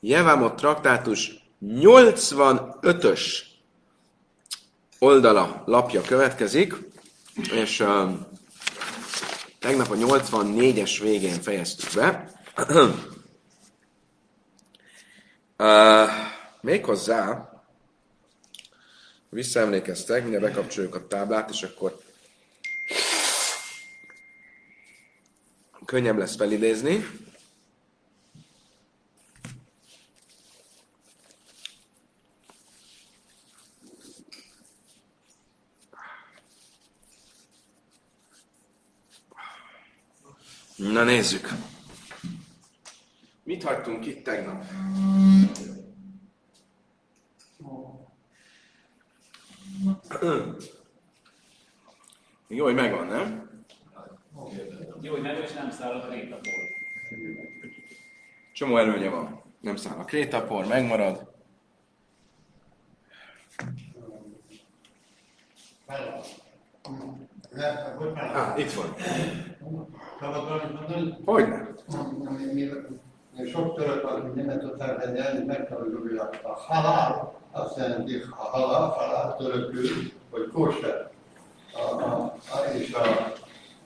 Jevámot traktátus 85-ös oldala, lapja következik, és uh, tegnap a 84-es végén fejeztük be. uh, méghozzá visszaemlékeztek, mindjárt bekapcsoljuk a táblát, és akkor könnyebb lesz felidézni. Na nézzük. Mit hagytunk itt tegnap? Jó, hogy megvan, nem? Jó, hogy nem, és nem száll a krétapor. Csomó előnye van. Nem száll a krétapor, megmarad. Ah, itt van. Hogyne? Sok török, aki Németországban nyelni, megtanulja a halál, azt jelenti a halál, halál törökül, hogy kóser. A, a, a, és a,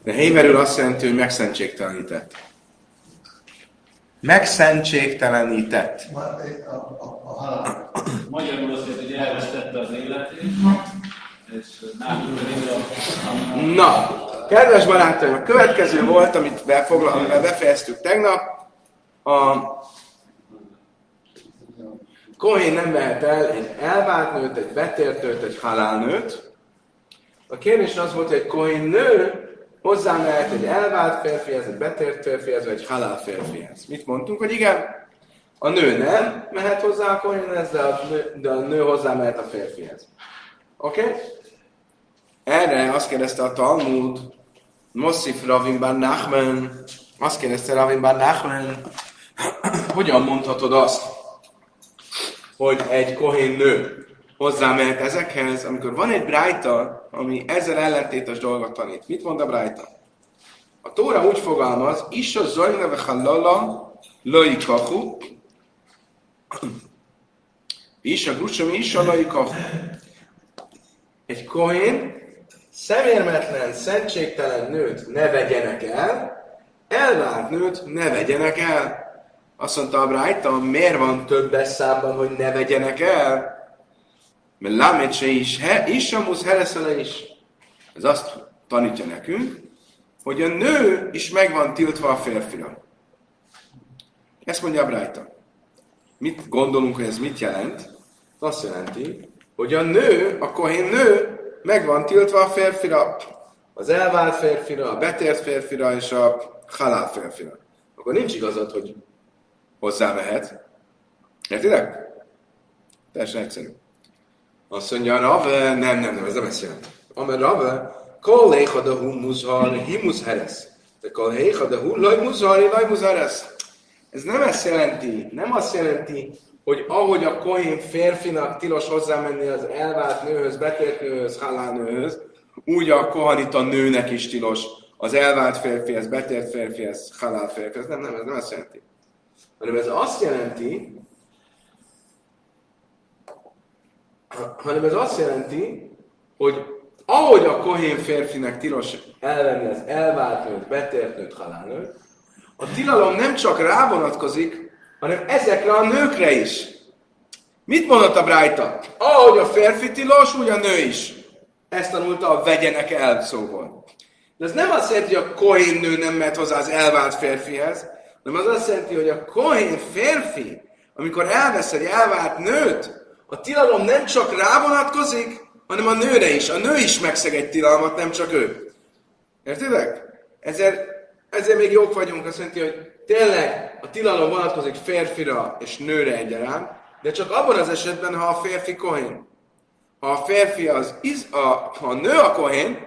De héberül azt jelenti, hogy megszentségtelenített. Megszentségtelenített. a, a, a, a halál. Magyarul azt jelenti, hogy elvesztette az életét, és nálunk pedig a... Na, kedves barátaim, a következő volt, amit befoglal, amivel befejeztük tegnap. A Kohén nem vehet el egy elvált nőt, egy betért nőt, egy halálnőt. A kérdés az volt, hogy egy Kohén nő hozzá mehet egy elvált férfihez, egy betért férfihez, vagy egy halál férfihez. Mit mondtunk, hogy igen, a nő nem mehet hozzá a Kohénhez, de a nő, de a nő hozzá mehet a férfihez. Oké? Okay? Erre azt kérdezte a Talmud, Mossif Ravin Bar Nachman, azt kérdezte Ravin Bar Nachman, hogyan mondhatod azt, hogy egy kohén nő hozzá mehet ezekhez, amikor van egy brájta, ami ezzel ellentétes dolgot tanít. Mit mond a brájta? A Tóra úgy fogalmaz, is a zajneve halala loikahu, is a grucsam is a loikahu. Egy kohén szemérmetlen, szentségtelen nőt ne vegyenek el, elvált nőt ne vegyenek el. Azt mondta a Brájta, miért van többes számban, hogy ne vegyenek el? Mert lámet se is, he, is a musz hereszele is. Ez azt tanítja nekünk, hogy a nő is meg van tiltva a férfira. Ezt mondja a Brájta. Mit gondolunk, hogy ez mit jelent? Azt jelenti, hogy a nő, a kohén nő meg van tiltva a férfira, az elvált férfira, a betért férfira és a halál férfira. Akkor nincs igazad, hogy hozzá mehet. Értitek? Teljesen egyszerű. Azt mondja, Rav, nem, nem, nem, ez nem ezt jelenti. Amer Rav, kol léha de hu muzhar, himus heres. De kol léha de hu laj. Ez nem ezt jelenti, nem azt jelenti, hogy ahogy a kohén férfinak tilos hozzámenni az elvált nőhöz, betért nőhöz, halálnőhöz, úgy a kohanita nőnek is tilos az elvált férfihez, betért férfihez, halál férfihez. Nem, nem, ez nem azt jelenti. Hanem ez azt jelenti, hanem ez azt jelenti, hogy ahogy a kohén férfinek tilos elvenni az elvált nőt, betért nőt, halálnőt, a tilalom nem csak rá vonatkozik, hanem ezekre a nőkre is. Mit mondott a Brájta? Ahogy a férfi tilos, úgy a nő is. Ezt tanulta a vegyenek el szóval. De ez nem azt jelenti, hogy a kohén nő nem mehet hozzá az elvált férfihez, hanem az azt jelenti, hogy a kohén férfi, amikor elvesz egy elvált nőt, a tilalom nem csak rá vonatkozik, hanem a nőre is. A nő is megszeg egy tilalmat, nem csak ő. Értitek? Ezért, ezért még jók vagyunk, azt jelenti, hogy tényleg a tilalom vonatkozik férfira és nőre egyaránt, de csak abban az esetben, ha a férfi kohén. Ha a férfi az, iz, a, ha a nő a kohén,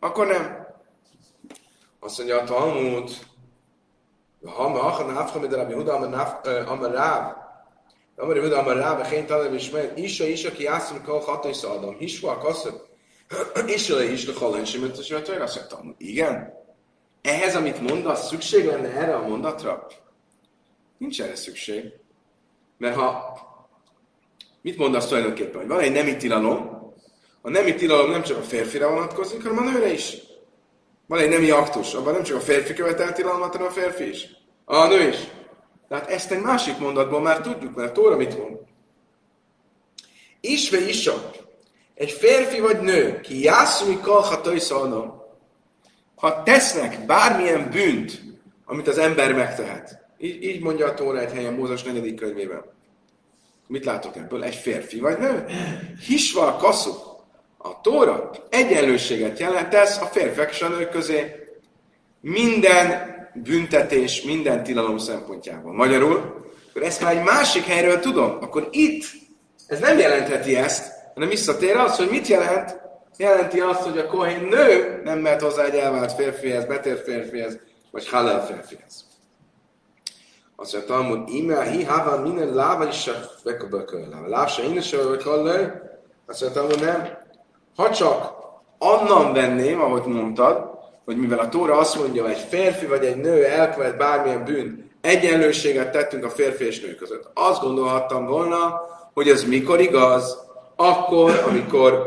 akkor nem. Azt mondja a Talmud, ha ma ha nafcha mit Rabbi Huda amar Rav, amar Huda amar Rav, geen tanem is men, isha isha ki jászom kol ható is adom, hisva a kasszok, isha le is le halén sem, mint azt mondja, azt mondja, igen. Ehhez, amit mondasz, szükség lenne erre a mondatra? Nincs erre szükség. Mert ha mit mondasz tulajdonképpen, hogy van egy nemi tilalom, a nemi tilalom nem csak a férfire vonatkozik, hanem a nőre is. Van egy nemi aktus, abban nem csak a férfi követel tilalmat, hanem a férfi is. A nő is. Tehát ezt egy másik mondatból már tudjuk, mert a Tóra mit mond. Isve isa, egy férfi vagy nő, ki jászumi kalhatai szalnom, ha tesznek bármilyen bűnt, amit az ember megtehet. Így, így mondja a Tóra egy helyen Mózes 4. könyvében. Mit látok ebből? Egy férfi vagy nő? Hisva kaszu. A Tóra egyenlőséget jelentesz a férfiak és a nők közé. Minden büntetés, minden tilalom szempontjából. Magyarul, akkor ezt már egy másik helyről tudom, akkor itt ez nem jelentheti ezt, hanem visszatér az, hogy mit jelent? Jelenti azt, hogy a kohén nő nem mehet hozzá egy elvált férfihez, betért férfihez, vagy halál férfihez. Azt mondja, Talmud, ime hi hava minden láva is se vekabököl. Láv se én is vagy hallaj. Azt mondja, Talmud, nem. Ha csak annan venném, ahogy mondtad, hogy mivel a Tóra azt mondja, hogy egy férfi vagy egy nő elkövet bármilyen bűn, egyenlőséget tettünk a férfi és nő között. Azt gondolhattam volna, hogy ez mikor igaz? Akkor, amikor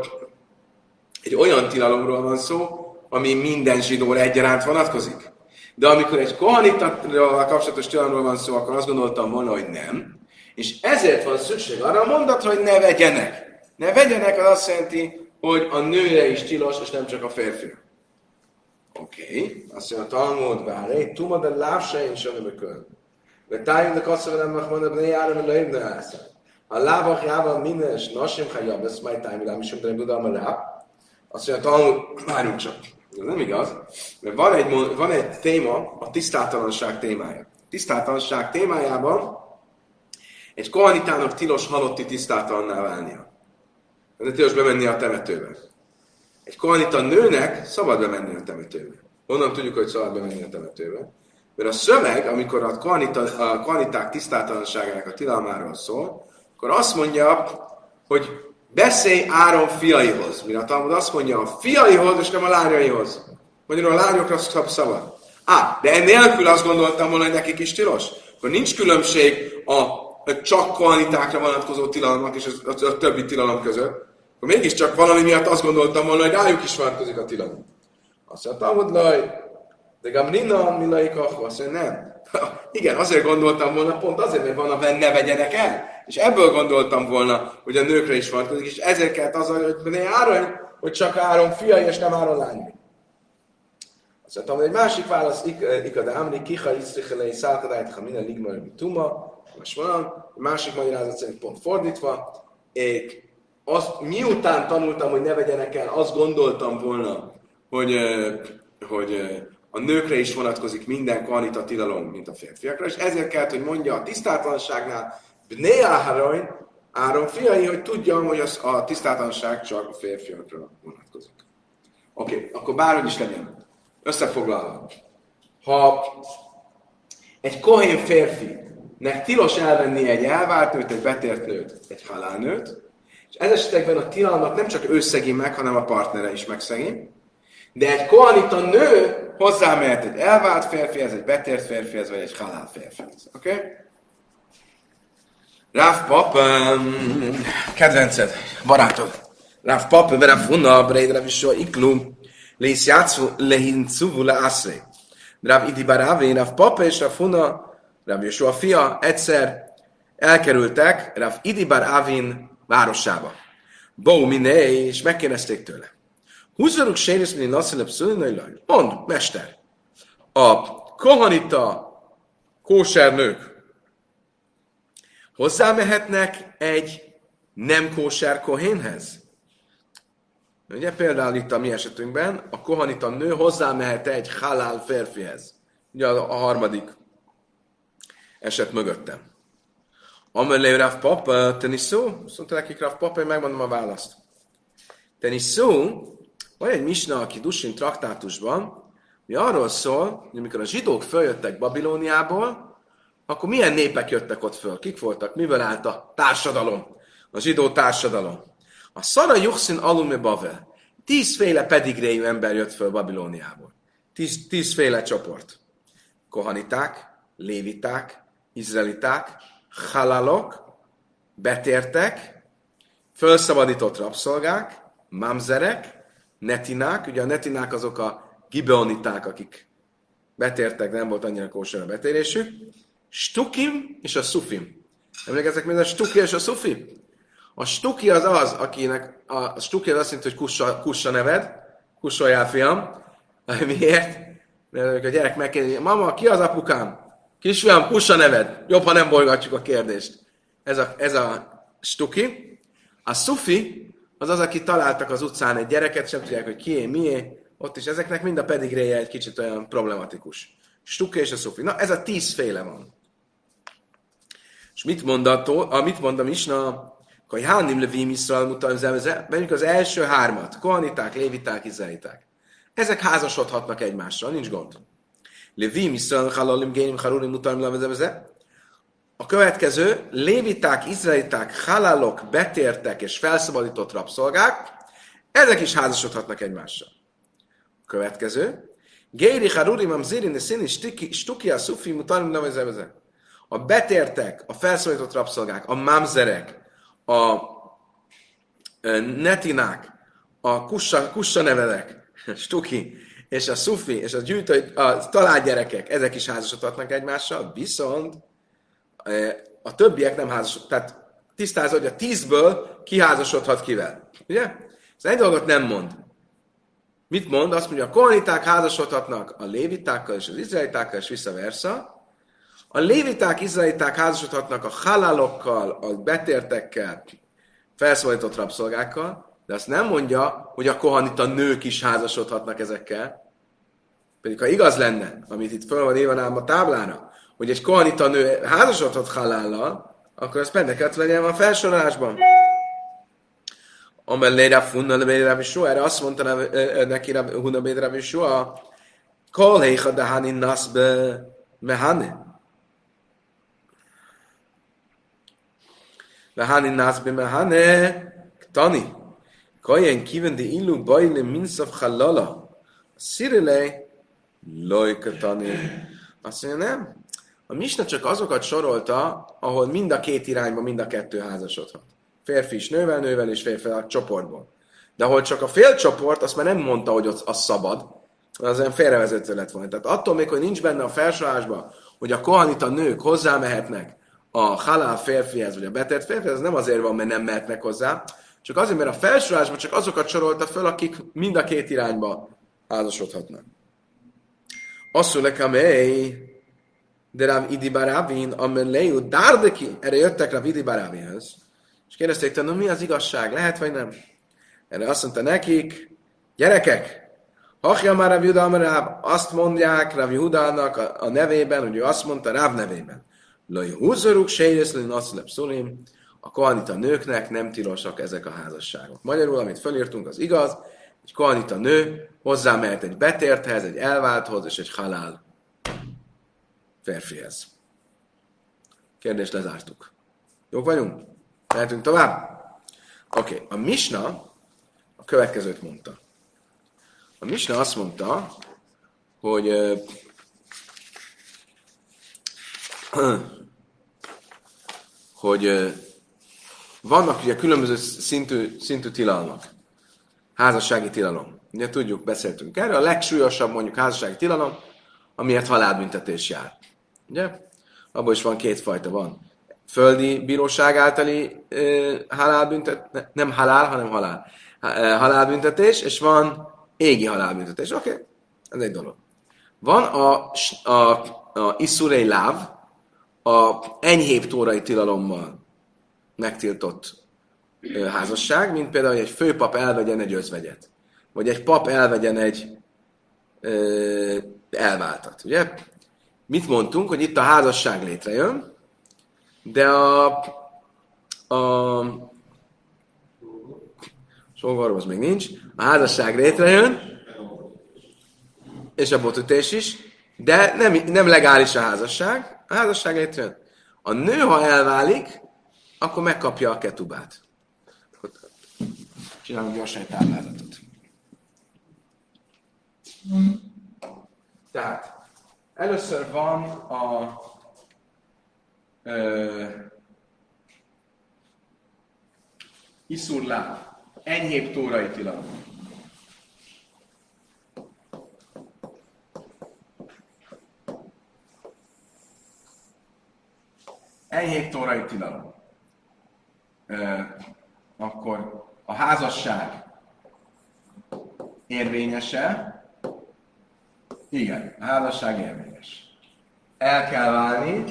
egy olyan tilalomról van szó, ami minden zsidóra egyaránt vonatkozik. De amikor egy kohanittal kapcsolatos tilalomról van szó, akkor azt gondoltam volna, hogy nem. És ezért van szükség arra a mondat, hogy ne vegyenek. Ne vegyenek az azt jelenti, hogy a nőre is tilos, és nem csak a férfi. Oké, okay. azt mondja a Talmud, várj, tuma de lávse én sem. De tájunk de kasszavelem, hogy de ne járom, hogy leibne A lábak jával minden, és nasim hajab, ez majd tájmilám, is, de budalma rá. Azt mondja, Talmud, várjunk csak. Ez nem igaz, mert van egy, van egy téma, a tisztátalanság témája. Tisztátalanság témájában egy kohanitának tilos halotti tisztátalanná válnia. Ez tilos bemenni a temetőbe. Egy kohanita nőnek szabad bemenni a temetőbe. Honnan tudjuk, hogy szabad bemenni a temetőbe? Mert a szöveg, amikor a, kohanita, a kohaniták tisztátalanságának a tilalmáról szól, akkor azt mondja, hogy beszélj Áron fiaihoz. Mire a Talmud azt mondja, a fiaihoz, és nem a lányaihoz. Magyarul a lányokra szab szabad. Á, de ennélkül azt gondoltam volna, hogy nekik is tilos. Akkor nincs különbség a, a csak kohanitákra vonatkozó tilalmak és a, a, a többi tilalom között. Akkor mégiscsak valami miatt azt gondoltam volna, hogy rájuk is vonatkozik a tilalom. Azt mondta, Talmud laj, de Gamrina, Milai Kachva, azt mondja, nem. Igen, azért gondoltam volna, pont azért, mert van a ne vegyenek el. És ebből gondoltam volna, hogy a nőkre is vonatkozik, és ezért kellett az, hogy ne Áron, hogy csak Áron fiai, és nem Áron lányai. Azt mondtam, hogy egy másik válasz, ikada amri, kiha iszrichelei szálkadájt, ha minden ligmar, tuma, most van, a másik magyarázat szerint pont fordítva, és azt, miután tanultam, hogy ne vegyenek el, azt gondoltam volna, hogy, hogy a nőkre is vonatkozik minden kanita tilalom, mint a férfiakra, és ezért kellett, hogy mondja a tisztátlanságnál, ne Áron, Áron fiai, hogy tudjam, hogy az, a tisztátlanság csak a férfiakra vonatkozik. Oké, okay, akkor bárhogy is legyen. Összefoglalva. Ha egy kohén férfinek tilos elvenni egy elvált nőt, egy betért nőt, egy halálnőt, és ez esetekben a tilalmat nem csak ő szegi meg, hanem a partnere is megszegi, de egy kohanita nő hozzámehet egy elvált férfihez, egy betért férfihez, vagy egy halál férfihez. Oké? Okay? Ráf Pap, um, kedvenced, barátod. Ráf Pap, Ráv Funa, Breid, Ráv Isua, Iklu, Lész Játszú, Lehin Cuvu, Leászé. Ráv Idi Barávé, Ráv Pap és Ráv Funa, Ráv Isua fia egyszer elkerültek Ráv Idi Barávin városába. Bó, miné, és megkérdezték tőle. Húzzaruk sérész, mint nasszilep szülinai Mond, mester, a kohanita kóser nők hozzámehetnek egy nem kóser kohénhez? Ugye például itt a mi esetünkben a kohanita nő hozzámehet egy halál férfihez. Ugye a, harmadik eset mögöttem. Amelé Rav Papa, teniszó? Szóval nekik Rav Papa, én megmondom a választ. Teniszó, van egy misna, aki Dusin traktátusban, mi arról szól, hogy amikor a zsidók följöttek Babilóniából, akkor milyen népek jöttek ott föl? Kik voltak? Mivel állt a társadalom? A zsidó társadalom. A Szara Juxin Alume Bavel. Tízféle pedigréjű ember jött föl Babilóniából. Tíz, tízféle csoport. Kohaniták, léviták, izraeliták, halalok betértek, felszabadított rabszolgák, mamzerek, netinák, ugye a netinák azok a gibeoniták, akik betértek, nem volt annyira kóser a betérésük, stukim és a szufim. Emlékeztek mind a stuki és a szufi? A stuki az az, akinek, a stuki az azt jelenti, hogy kussa, kussa neved, kussoljál fiam. Miért? Mert a gyerek megkérdezi, mama, ki az apukám? Kisfiam, kussa neved. Jobb, ha nem bolygatjuk a kérdést. Ez a, ez a stuki. A szufi az az, aki találtak az utcán egy gyereket, sem tudják, hogy kié, mié. Ott is ezeknek mind a pedigréje egy kicsit olyan problematikus. Stuki és a szufi. Na, ez a tízféle van. És mit mond a, a mit mond a Misna? Hogy Hánim Levim Iszrael mutam Menjünk az első hármat. Kohaniták, léviták, izraeliták. Ezek házasodhatnak egymással, nincs gond. Levim Iszrael Halalim Génim Harulim mutam A következő, léviták, izraeliták, halálok, betértek és felszabadított rabszolgák, ezek is házasodhatnak egymással. A következő, Géri Harurim Amzirin Szini Stuki a Sufi Mutarim Levezebeze a betértek, a felszólított rabszolgák, a mamzerek, a netinák, a kussa, kussa nevelek, stuki, és a szufi, és a gyűjtő, a találgyerekek, ezek is házasodhatnak egymással, viszont a többiek nem házasodhatnak. Tehát tisztázza, hogy a tízből kiházasodhat kivel. Ugye? Ez egy dolgot nem mond. Mit mond? Azt mondja, a kohaniták házasodhatnak a lévitákkal és az izraelitákkal, és vissza a léviták, izraeliták házasodhatnak a halálokkal, a betértekkel, felszólított rabszolgákkal, de azt nem mondja, hogy a kohanita nők is házasodhatnak ezekkel. Pedig ha igaz lenne, amit itt fel van írva a táblára, hogy egy kohanita nő házasodhat halállal, akkor ez benne kellett legyen a felsorolásban. Amellé Funna Lebére erre azt mondta neki Hunna Bédre Visua, Kol Heicha Dahani Nasbe Mehane. Lahani nasbe mehane ktani. Kajen kiven de illu baile minsav halala. Szirele loj ktani. Azt mondja, nem. A misna csak azokat sorolta, ahol mind a két irányba mind a kettő házasodhat. Férfi is nővel, nővel és férfi a csoportból. De ahol csak a fél csoport, azt már nem mondta, hogy az, az szabad, az olyan félrevezető lett volna. Tehát attól még, hogy nincs benne a felsorolásban, hogy a kohanita nők hozzámehetnek a halál férfihez, vagy a betett férfihez, ez nem azért van, mert nem mehetnek hozzá, csak azért, mert a felsorolásban csak azokat sorolta föl, akik mind a két irányba házasodhatnak. Asszulek amely, de Rav Idi Barabin, amelleju dárdeki, erre jöttek Rav Idi Barabinhez, és kérdezték tőle, mi az igazság, lehet vagy nem? Erre azt mondta nekik, gyerekek, Hachja már Rav Juda, azt mondják Rav Judának a, a nevében, hogy ő azt mondta Rav nevében. Laj húzoruk, sejresz, laj naszlep szulim, a kohanita nőknek nem tilosak ezek a házasságok. Magyarul, amit fölírtunk, az igaz, egy kohanita nő hozzá mehet egy betérthez, egy elválthoz és egy halál férfihez. Kérdést lezártuk. Jók vagyunk? Mehetünk tovább? Oké, okay. a Misna a következőt mondta. A Misna azt mondta, hogy hogy vannak ugye különböző szintű, szintű tilalmak. Házassági tilalom. Ugye tudjuk, beszéltünk erről. A legsúlyosabb mondjuk házassági tilalom, amiért halálbüntetés jár. Ugye? Abban is van két fajta. Van földi bíróság általi e, halálbüntetés, nem halál, hanem halál. E, halálbüntetés, és van égi halálbüntetés. Oké, okay. ez egy dolog. Van a, a, a iszurei láv, a enyhébb tórai tilalommal megtiltott házasság, mint például, hogy egy főpap elvegyen egy özvegyet, vagy egy pap elvegyen egy ö, elváltat, ugye? Mit mondtunk, hogy itt a házasság létrejön, de a, a az még nincs, a házasság létrejön, és a botütés is, de nem, nem legális a házasság, a házasság létrejön. A nő, ha elválik, akkor megkapja a ketubát. Csinálunk gyorsan egy táblázatot. Tehát, először van a ö, Iszurlá. Enyhébb tórai tilalom. Enyhébb tórai tilalom. E, akkor a házasság érvényese? Igen, a házasság érvényes. El kell válni?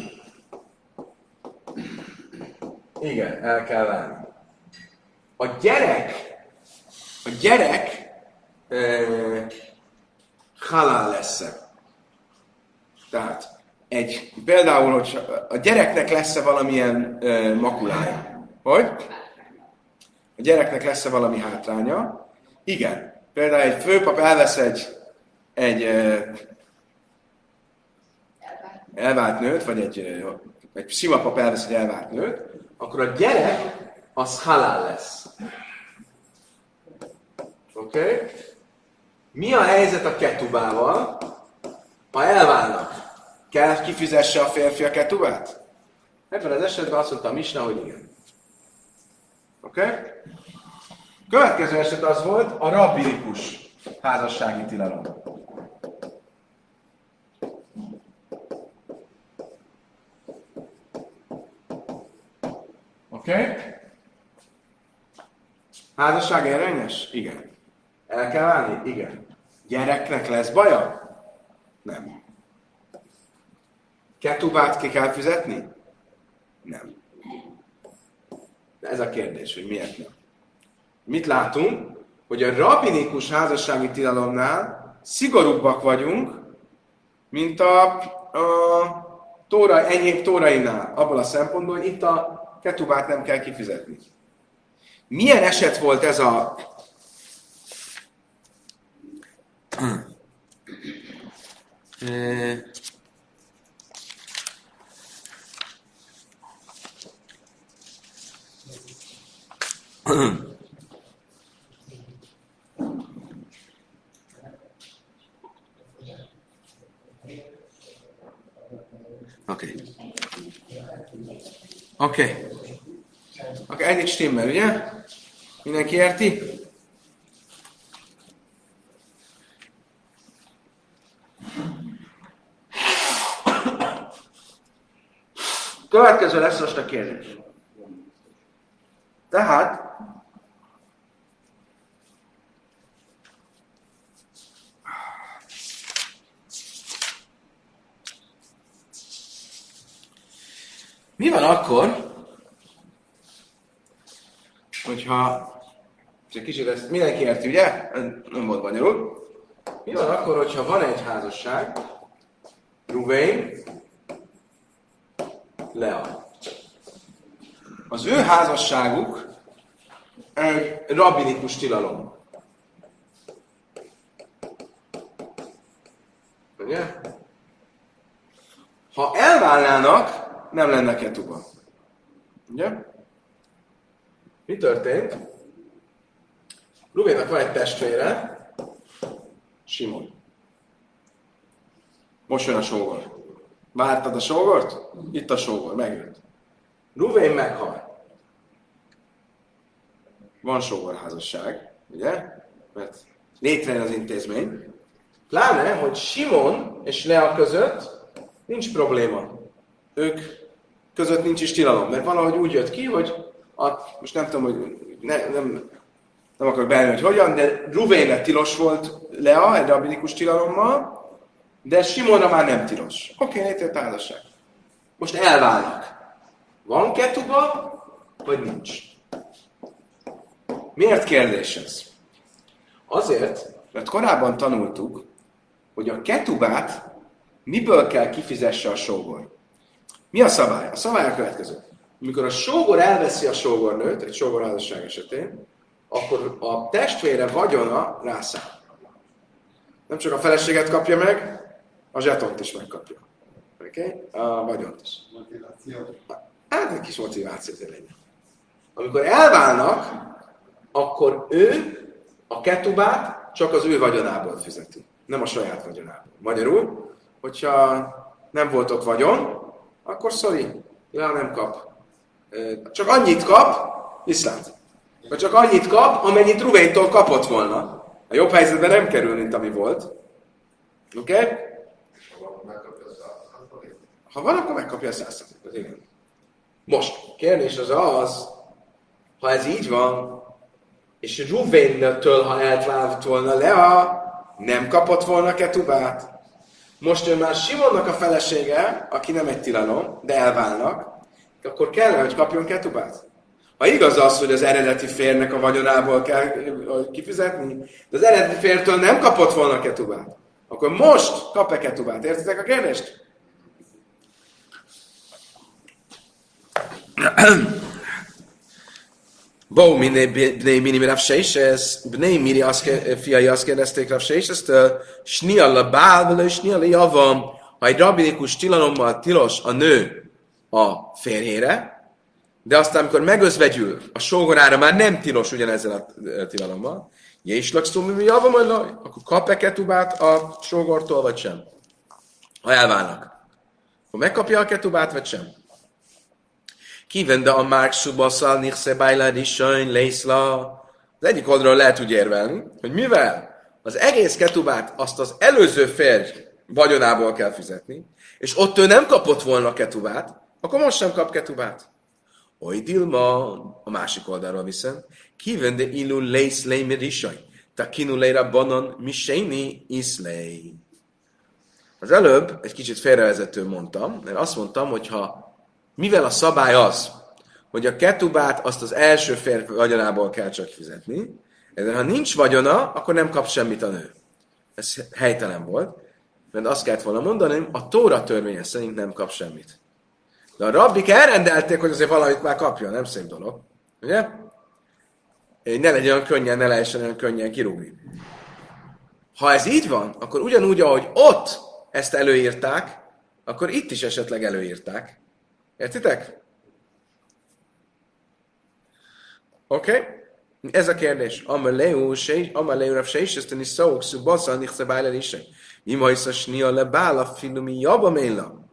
Igen, el kell válni. A gyerek, a gyerek uh, halál lesz -e. Tehát egy, például, hogy a gyereknek lesz-e valamilyen uh, makulája. Hogy? A gyereknek lesz-e valami hátránya? Igen. Például egy főpap elvesz egy, egy elvált nőt, vagy egy, egy sima pap elvesz egy elvált nőt, akkor a gyerek az halál lesz. Oké? Okay? Mi a helyzet a ketubával, ha elválnak? Kell kifizesse a férfi a ketubát? Ebben az esetben azt mondta a Misna, hogy igen. Oké? Okay? Következő eset az volt a rabbinikus házassági tilalom. Oké? Okay? Házasság érvényes? Igen. El kell válni? Igen. Gyereknek lesz baja? Nem. Ketubát ki kell fizetni? Nem. De ez a kérdés, hogy miért nem. Mit látunk? Hogy a rabinikus házassági tilalomnál szigorúbbak vagyunk, mint a, a tóra, enyhébb tórainál, abból a szempontból, hogy itt a ketubát nem kell kifizetni. Milyen eset volt ez a Oké. Okay. Oké. Okay. Eddig stimmel, ugye? Mindenki érti? Következő lesz most a kérdés. Tehát, mi van akkor, hogyha, csak kicsit ezt mindenki érti, ugye? Nem volt bonyolult. Mi van akkor, hogyha van egy házasság, Ruvain, Lea. Az ő házasságuk egy rabinikus tilalom. Ugye? Ha elválnának, nem lenne ketuba. Ugye? Mi történt? Ruvénak van egy testvére, Simon. Most jön a sógor. Vártad a sógort? Itt a sógor, megjött. Ruvén meghal. Van sógorházasság, ugye? Mert létrejön az intézmény. Pláne, hogy Simon és Lea között nincs probléma. Ők között nincs is tilalom, mert valahogy úgy jött ki, hogy a, most nem tudom, hogy ne, nem, nem akarok beállni, hogy hogyan, de Ruvénre tilos volt Lea egy rabinikus tilalommal, de Simonra már nem tilos. Oké, okay, létrejött házasság. Most elválnak. Van ketuba, vagy nincs? Miért kérdés ez? Azért, mert korábban tanultuk, hogy a ketubát miből kell kifizesse a sógor. Mi a szabály? A szabály a következő. Amikor a sógor elveszi a sógornőt, egy sógorházasság esetén, akkor a testvére vagyona rászáll. Nem csak a feleséget kapja meg, a zsetont is megkapja. Oké? Okay? A vagyont is. Motiváció. Hát egy kis motiváció legyen. Amikor elválnak, akkor ő a ketubát csak az ő vagyonából fizeti, nem a saját vagyonából. Magyarul, hogyha nem volt ott vagyon, akkor sorry, ja, nem kap. Csak annyit kap, viszlát. Vagy csak annyit kap, amennyit Ruvéntól kapott volna. A jobb helyzetben nem kerül, mint ami volt. Oké? Okay? Ha van, akkor megkapja a százszázalékot, igen. Most, kérdés az az, ha ez így van, és Ruvéntől, ha eltlált volna Lea, nem kapott volna ketubát. Most ő már Simonnak a felesége, aki nem egy tilalom, de elválnak, akkor kell, hogy kapjon ketubát. Ha igaz az, hogy az eredeti férnek a vagyonából kell kifizetni, de az eredeti fértől nem kapott volna ketubát, akkor most kap-e ketubát? Értitek a kérdést? Bó, Bnei Mini Rav Seises, Bnei Miri fiai azt kérdezték Rav Seisestől, Snialla Bál, vele Snialla Javam, ha egy rabinikus tilalommal tilos a nő a férjére, de aztán, amikor megözvegyül a sógorára, már nem tilos ugyanezzel a tilalommal, és lakszó, mi javam, akkor kap-e ketubát a sógortól, vagy sem? Ha elválnak. Akkor megkapja a ketubát, vagy sem? Kivende a Márk Subaszal, Nichse Bájla, Risajn, Lészla. Az egyik oldalról lehet úgy érvelni, hogy mivel az egész ketubát azt az előző férj vagyonából kell fizetni, és ott ő nem kapott volna ketubát, akkor most sem kap ketubát. Oly Dilma, a másik oldalról viszont, kivende ilu lész lé merisaj, takinu léra banan miséni iszlej. Az előbb egy kicsit félrevezető mondtam, mert azt mondtam, hogy ha mivel a szabály az, hogy a ketubát azt az első férfi vagyonából kell csak fizetni, de ha nincs vagyona, akkor nem kap semmit a nő. Ez helytelen volt, mert azt kellett volna mondani, a Tóra törvénye szerint nem kap semmit. De a rabbik elrendelték, hogy azért valamit már kapja, nem szép dolog. Ugye? Ne legyen olyan könnyen, ne lehessen olyan könnyen kirúgni. Ha ez így van, akkor ugyanúgy, ahogy ott ezt előírták, akkor itt is esetleg előírták. Értitek? Oké? Okay? Ez a kérdés. Amaleu, Amaleu, Rav Seiseszteni Szauk, Szubasza, Nichse Bájlen is. Ima is a snia le bála, filumi jabba méla.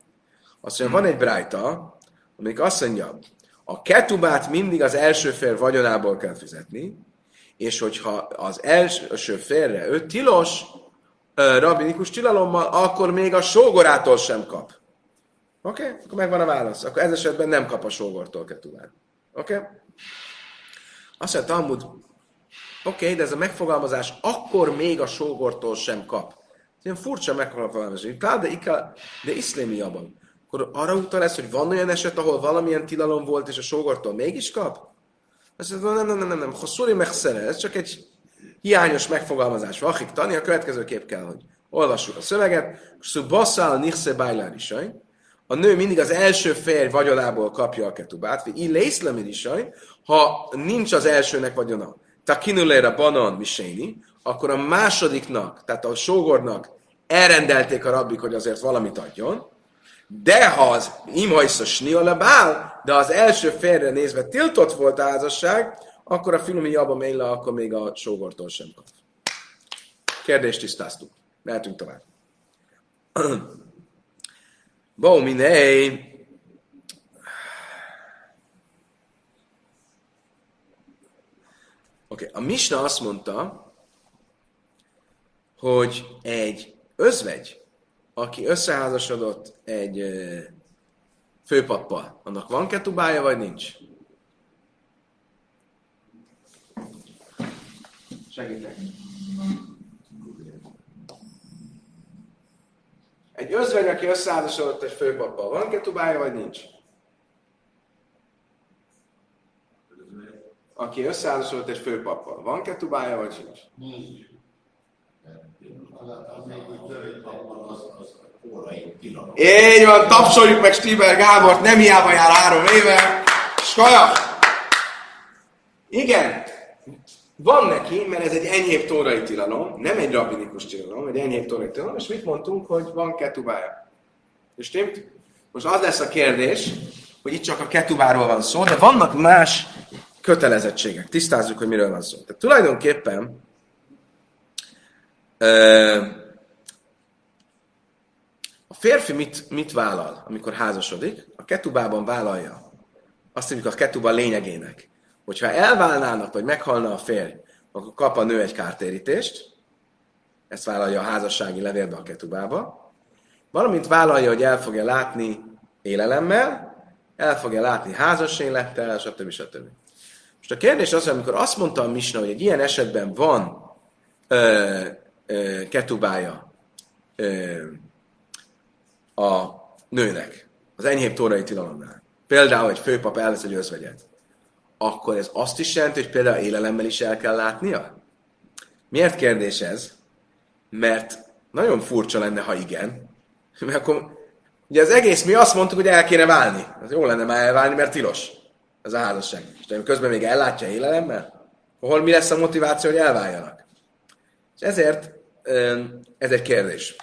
Azt mondja, van egy brájta, amelyik azt mondja, a ketubát mindig az első fél vagyonából kell fizetni, és hogyha az első félre ő tilos, rabinikus tilalommal, akkor még a sógorától sem kap. Oké? Okay? Akkor megvan a válasz. Akkor ez esetben nem kap a sógortól ketubát. Oké? Okay? Azt mondja Talmud, oké, okay, de ez a megfogalmazás akkor még a sógortól sem kap. Ez ilyen furcsa megfogalmazás. De, de iszlémi abban akkor arra utal ez, hogy van olyan eset, ahol valamilyen tilalom volt, és a sógortól mégis kap? Azt mondja, nem, nem, nem, nem, nem, hosszúri megszere, ez csak egy hiányos megfogalmazás. Vahik tani, a következő kép kell, hogy olvassuk a szöveget. Szubaszál nichse bájlár isaj. A nő mindig az első férj vagyonából kapja a ketubát, vagy illészlemir isaj, ha nincs az elsőnek vagyona. Takinulera banan miséni, akkor a másodiknak, tehát a sógornak elrendelték a rabbik, hogy azért valamit adjon, de ha az imhajsz a sniola bál, de az első félre nézve tiltott volt a házasság, akkor a filmi jabba mélla, akkor még a sógortól sem kap. Kérdést tisztáztuk. Mehetünk tovább. Bó, minél. Oké, okay. a Misna azt mondta, hogy egy özvegy, aki összeházasodott egy főpappal, annak van ketubája, vagy nincs? Segítek. Egy özvegy, aki összeházasodott egy főpappal, van ketubája, vagy nincs? Aki összeházasodott egy főpappal, van ketubája, vagy nincs? Nincs. Így van, tapsoljuk meg Stiber Gábort, nem hiába jár három éve. Skaja! Igen, van neki, mert ez egy enyhébb tórai tilalom, nem egy rabinikus tilalom, egy enyhébb tórai tilalom, és mit mondtunk, hogy van ketubája. És tényleg, most az lesz a kérdés, hogy itt csak a ketubáról van szó, de vannak más kötelezettségek. Tisztázzuk, hogy miről van szó. Tehát tulajdonképpen a férfi mit, mit vállal, amikor házasodik? A ketubában vállalja. Azt mondjuk a ketuba lényegének, hogyha elválnának, vagy meghalna a férj, akkor kap a nő egy kártérítést, ezt vállalja a házassági levélbe a ketubába, valamint vállalja, hogy el fogja látni élelemmel, el fogja látni házas élettel, stb. stb. Most a kérdés az, amikor azt mondta a Misna, hogy egy ilyen esetben van ö, ö, ketubája ö, a nőnek, az enyhébb tórai tilalomnál, például egy főpap elvesz egy özvegyet, akkor ez azt is jelenti, hogy például élelemmel is el kell látnia? Miért kérdés ez? Mert nagyon furcsa lenne, ha igen. Mert akkor ugye az egész mi azt mondtuk, hogy el kéne válni. Az jó lenne már elválni, mert tilos. Ez a házasság. És közben még ellátja élelemmel? Hol mi lesz a motiváció, hogy elváljanak? És ezért ez egy kérdés.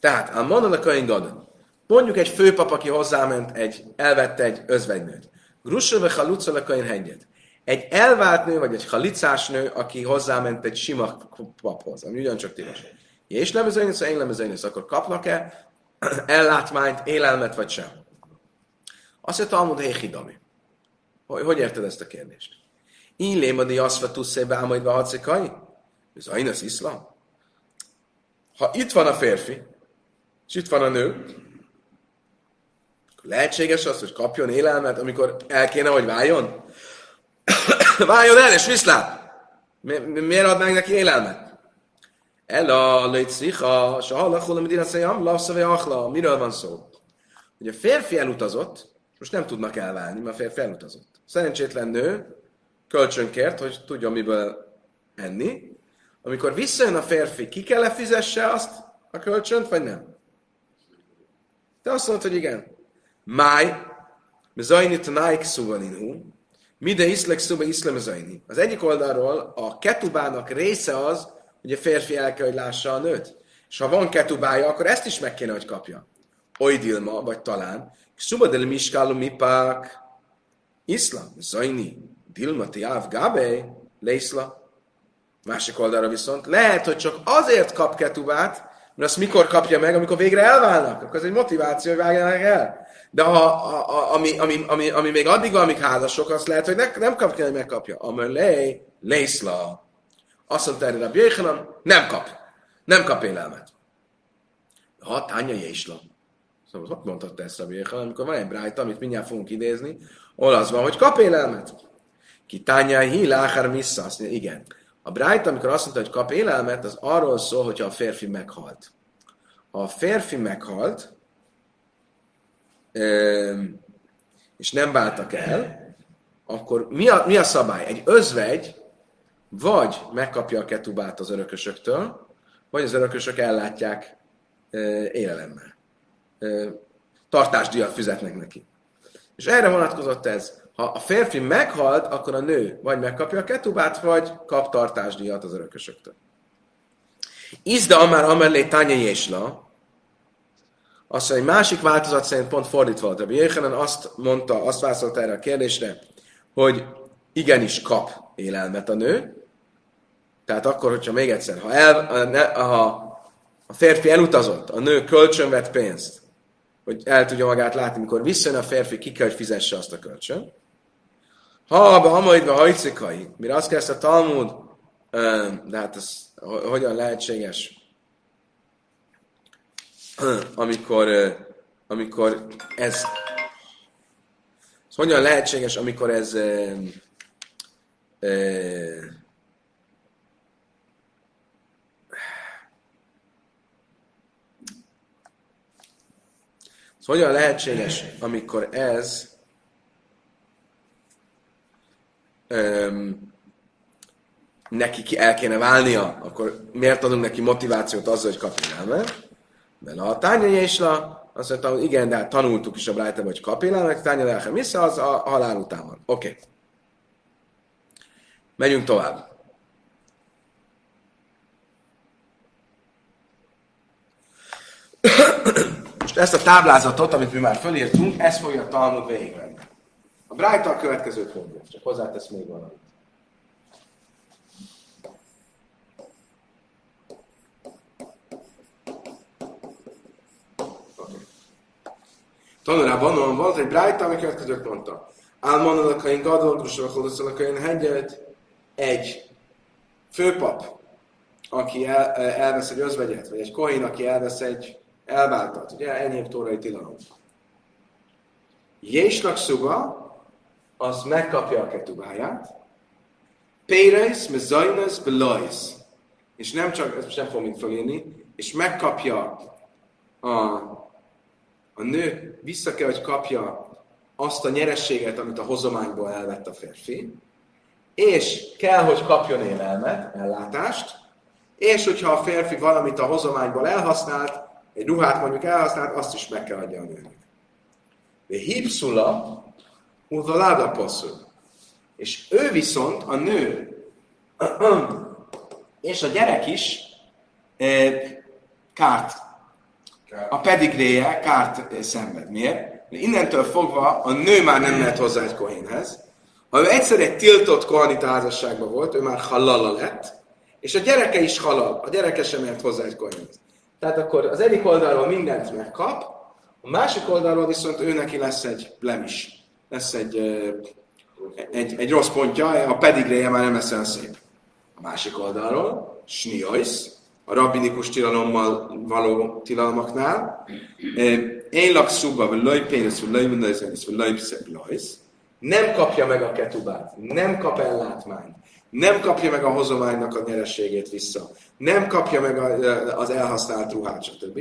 Tehát, a mondod a. Mondjuk egy főpap, aki hozzáment, egy, elvette egy özvegynőt. Grussa ve haluca Kain hegyet. Egy elvált nő, vagy egy halicás nő, aki hozzáment egy sima paphoz, ami ugyancsak tilos. És lemezőnyös, én lemezőnyös, akkor kapnak-e ellátmányt, élelmet, vagy sem? Azt mondja, Talmud Héhidami. Hogy, hogy érted ezt a kérdést? Én lémadi ve tusszébe ámaidva hacikai? Ez az iszlám? Ha itt van a férfi, és itt van a nő, lehetséges az, hogy kapjon élelmet, amikor el kéne, hogy váljon? váljon el, és viszlát! Mi, miért adnánk neki élelmet? Ella, lejtszicha, se hallachol, amit írja szejam, lasszave achla. Miről van szó? Hogy a férfi elutazott, most nem tudnak elválni, mert a férfi elutazott. Szerencsétlen nő kölcsönkért, hogy tudja miből enni. Amikor visszajön a férfi, ki kell fizesse azt a kölcsönt, vagy nem? Te azt mondod, hogy igen. Máj, mezajni tanáik szuvaninhu, mide iszlek szuba iszlem zajni. Az egyik oldalról a ketubának része az, hogy a férfi el kell, hogy lássa a nőt. És ha van ketubája, akkor ezt is meg kéne, hogy kapja. Oly dilma, vagy talán. Szuba del miskálu mipák. Iszlam, zajni, dilma tiáv gábe, leiszla. Másik oldalra viszont lehet, hogy csak azért kap ketubát, mert azt mikor kapja meg, amikor végre elválnak. Akkor ez egy motiváció, hogy vágjanak el. De ha, a, ami, ami, ami, ami, még addig amíg házasok, azt lehet, hogy ne, nem kapja, hogy megkapja. Amelé, leiszla. Azt mondta erre a Jéhanan, nem kap. Nem kap élelmet. Ha tánya Jézsla. Szóval ott mondhatta ezt a Jéhanan, amikor van egy brájta, amit mindjárt fogunk idézni, hol az van, hogy kap élelmet. Ki tánya hi láhár vissza. Azt mondja, igen. A Bright, amikor azt mondta, hogy kap élelmet, az arról szól, hogyha a férfi meghalt. Ha a férfi meghalt, és nem váltak el, akkor mi a, mi a szabály? Egy özvegy vagy megkapja a ketubát az örökösöktől, vagy az örökösök ellátják élelemmel. Tartásdíjat fizetnek neki. És erre vonatkozott ez. Ha a férfi meghalt, akkor a nő vagy megkapja a ketubát, vagy kap tartásdíjat az örökösöktől. Izda amár amellé tanya jésla, azt mondja, egy másik változat szerint pont fordítva volt. Rabbi Jéhanan azt mondta, azt válaszolta erre a kérdésre, hogy igenis kap élelmet a nő, tehát akkor, hogyha még egyszer, ha, el, ha a férfi elutazott, a nő kölcsönvet pénzt, hogy el tudja magát látni, mikor visszajön a férfi, ki kell, hogy fizesse azt a kölcsön. Ha be hamaidva hajcikai, mire azt kezdte a Talmud, de hát ez hogyan lehetséges, amikor, amikor ez, ez hogyan lehetséges, amikor ez ez hogyan lehetséges, amikor ez öm, neki ki el kéne válnia, akkor miért adunk neki motivációt azzal, hogy kapjon élelmet? Mert a tányai is azt mondta, hogy igen, de hát tanultuk is a brájta, hogy kap élelmet, tányai lelkem vissza, az a halál után van. Oké. Okay. Megyünk tovább. Most ezt a táblázatot, amit mi már fölírtunk, ezt fogja a Talmud végigvenni. A Brájta a következőt mondja, csak hozzátesz még valamit. Tanulában volt egy Brájta, ami következőt mondta. Álmonalakain gadolgusra hodoszalakain hegyet, egy főpap, aki el, elvesz egy özvegyet, vagy egy kohén, aki elvesz egy elváltat, ugye enyém tórai tilalom. Jésnak szuga, az megkapja a ketubáját, Péreis, mezajnes, belajsz. És nem csak, ezt most nem fogom mit fölírni, és megkapja a, a nő, vissza kell, hogy kapja azt a nyerességet, amit a hozományból elvett a férfi, és kell, hogy kapjon élelmet, ellátást, és hogyha a férfi valamit a hozományból elhasznált, egy ruhát mondjuk elhasznált, azt is meg kell adja a nőnek. De hipszula, láda passzul. És ő viszont, a nő, és a gyerek is kárt, a pedigréje kárt szenved. Miért? Innentől fogva a nő már nem lehet hozzá egy kohénhez. Ha ő egyszer egy tiltott kohanita házasságban volt, ő már halala lett, és a gyereke is halal, a gyereke sem mehet hozzá egy kohénhez. Tehát akkor az egyik oldalról mindent megkap, a másik oldalról viszont ő neki lesz egy lemis, lesz egy, egy, egy rossz pontja, a pedigréje már nem lesz olyan szép. A másik oldalról, sniajsz, a rabbinikus tilalommal való tilalmaknál, én lakszúba, vagy lajpénesz, vagy lajmondajzenész, vagy lajpszeblajsz, nem kapja meg a ketubát, nem kap ellátmányt, nem kapja meg a hozománynak a nyerességét vissza, nem kapja meg az elhasznált ruhát, stb.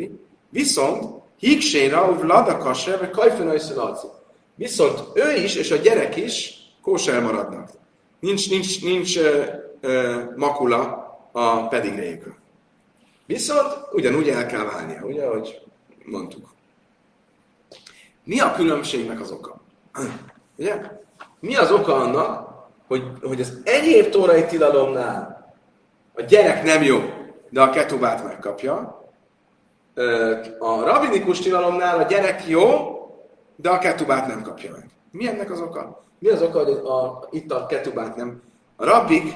Viszont hígséra, ladakasra, vagy kajfenajszalaci. Viszont ő is, és a gyerek is kóser maradnak. Nincs, nincs, nincs uh, uh, makula a pedigréjükön. Viszont ugyanúgy el kell válnia, ugye, ahogy mondtuk. Mi a különbségnek az oka? Ugye? Mi az oka annak, hogy, hogy az egyéb tórai tilalomnál a gyerek nem jó, de a ketubát megkapja. A rabinikus tilalomnál a gyerek jó, de a ketubát nem kapja meg. Mi ennek az oka? Mi az oka, hogy a, itt a ketubát nem? A rabbik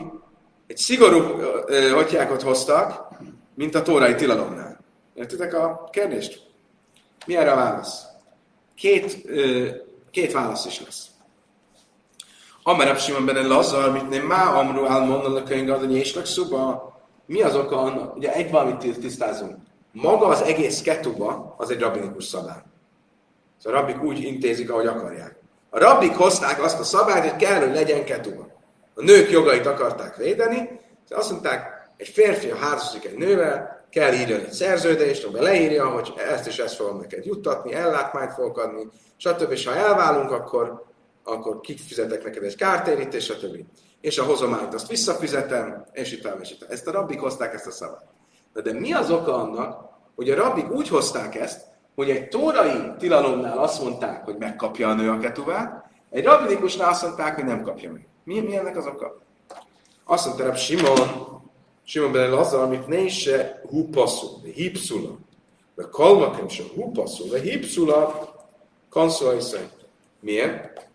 egy szigorú hotyákat hoztak, mint a tórai tilalomnál. Értitek a kérdést? Mi erre a válasz? Két, két válasz is lesz. Amerab Simon benne Lazar, mit nem má amru álmondani a könyvgadony és szuba. Mi az oka annak? Ugye egy valamit tisztázunk. Maga az egész ketuba az egy rabinikus szabály. Szóval a rabbik úgy intézik, ahogy akarják. A rabbik hozták azt a szabályt, hogy kell, hogy legyen ketuba. A nők jogait akarták védeni, szóval azt mondták, egy férfi, ha házasodik egy nővel, kell írjon egy szerződést, amiben leírja, hogy ezt és ezt fogom neked juttatni, ellátmányt fogok adni, stb. És ha elválunk, akkor, akkor kifizetek neked egy kártérítést, stb. És a hozományt azt visszafizetem, és itt és itt. Ezt a rabbik hozták ezt a szabályt. De, de mi az oka annak, hogy a rabbik úgy hozták ezt, hogy egy tórai tilalomnál azt mondták, hogy megkapja a nő a ketuvát, egy rabbinikusnál azt mondták, hogy nem kapja meg. Mi, mi ennek az oka? Azt mondta Simon, Simon ben Lazar, amit ne is se hupaszul, de hipszula. De kalmakem se hupaszul, de hipszula kanszolai szerint. Miért?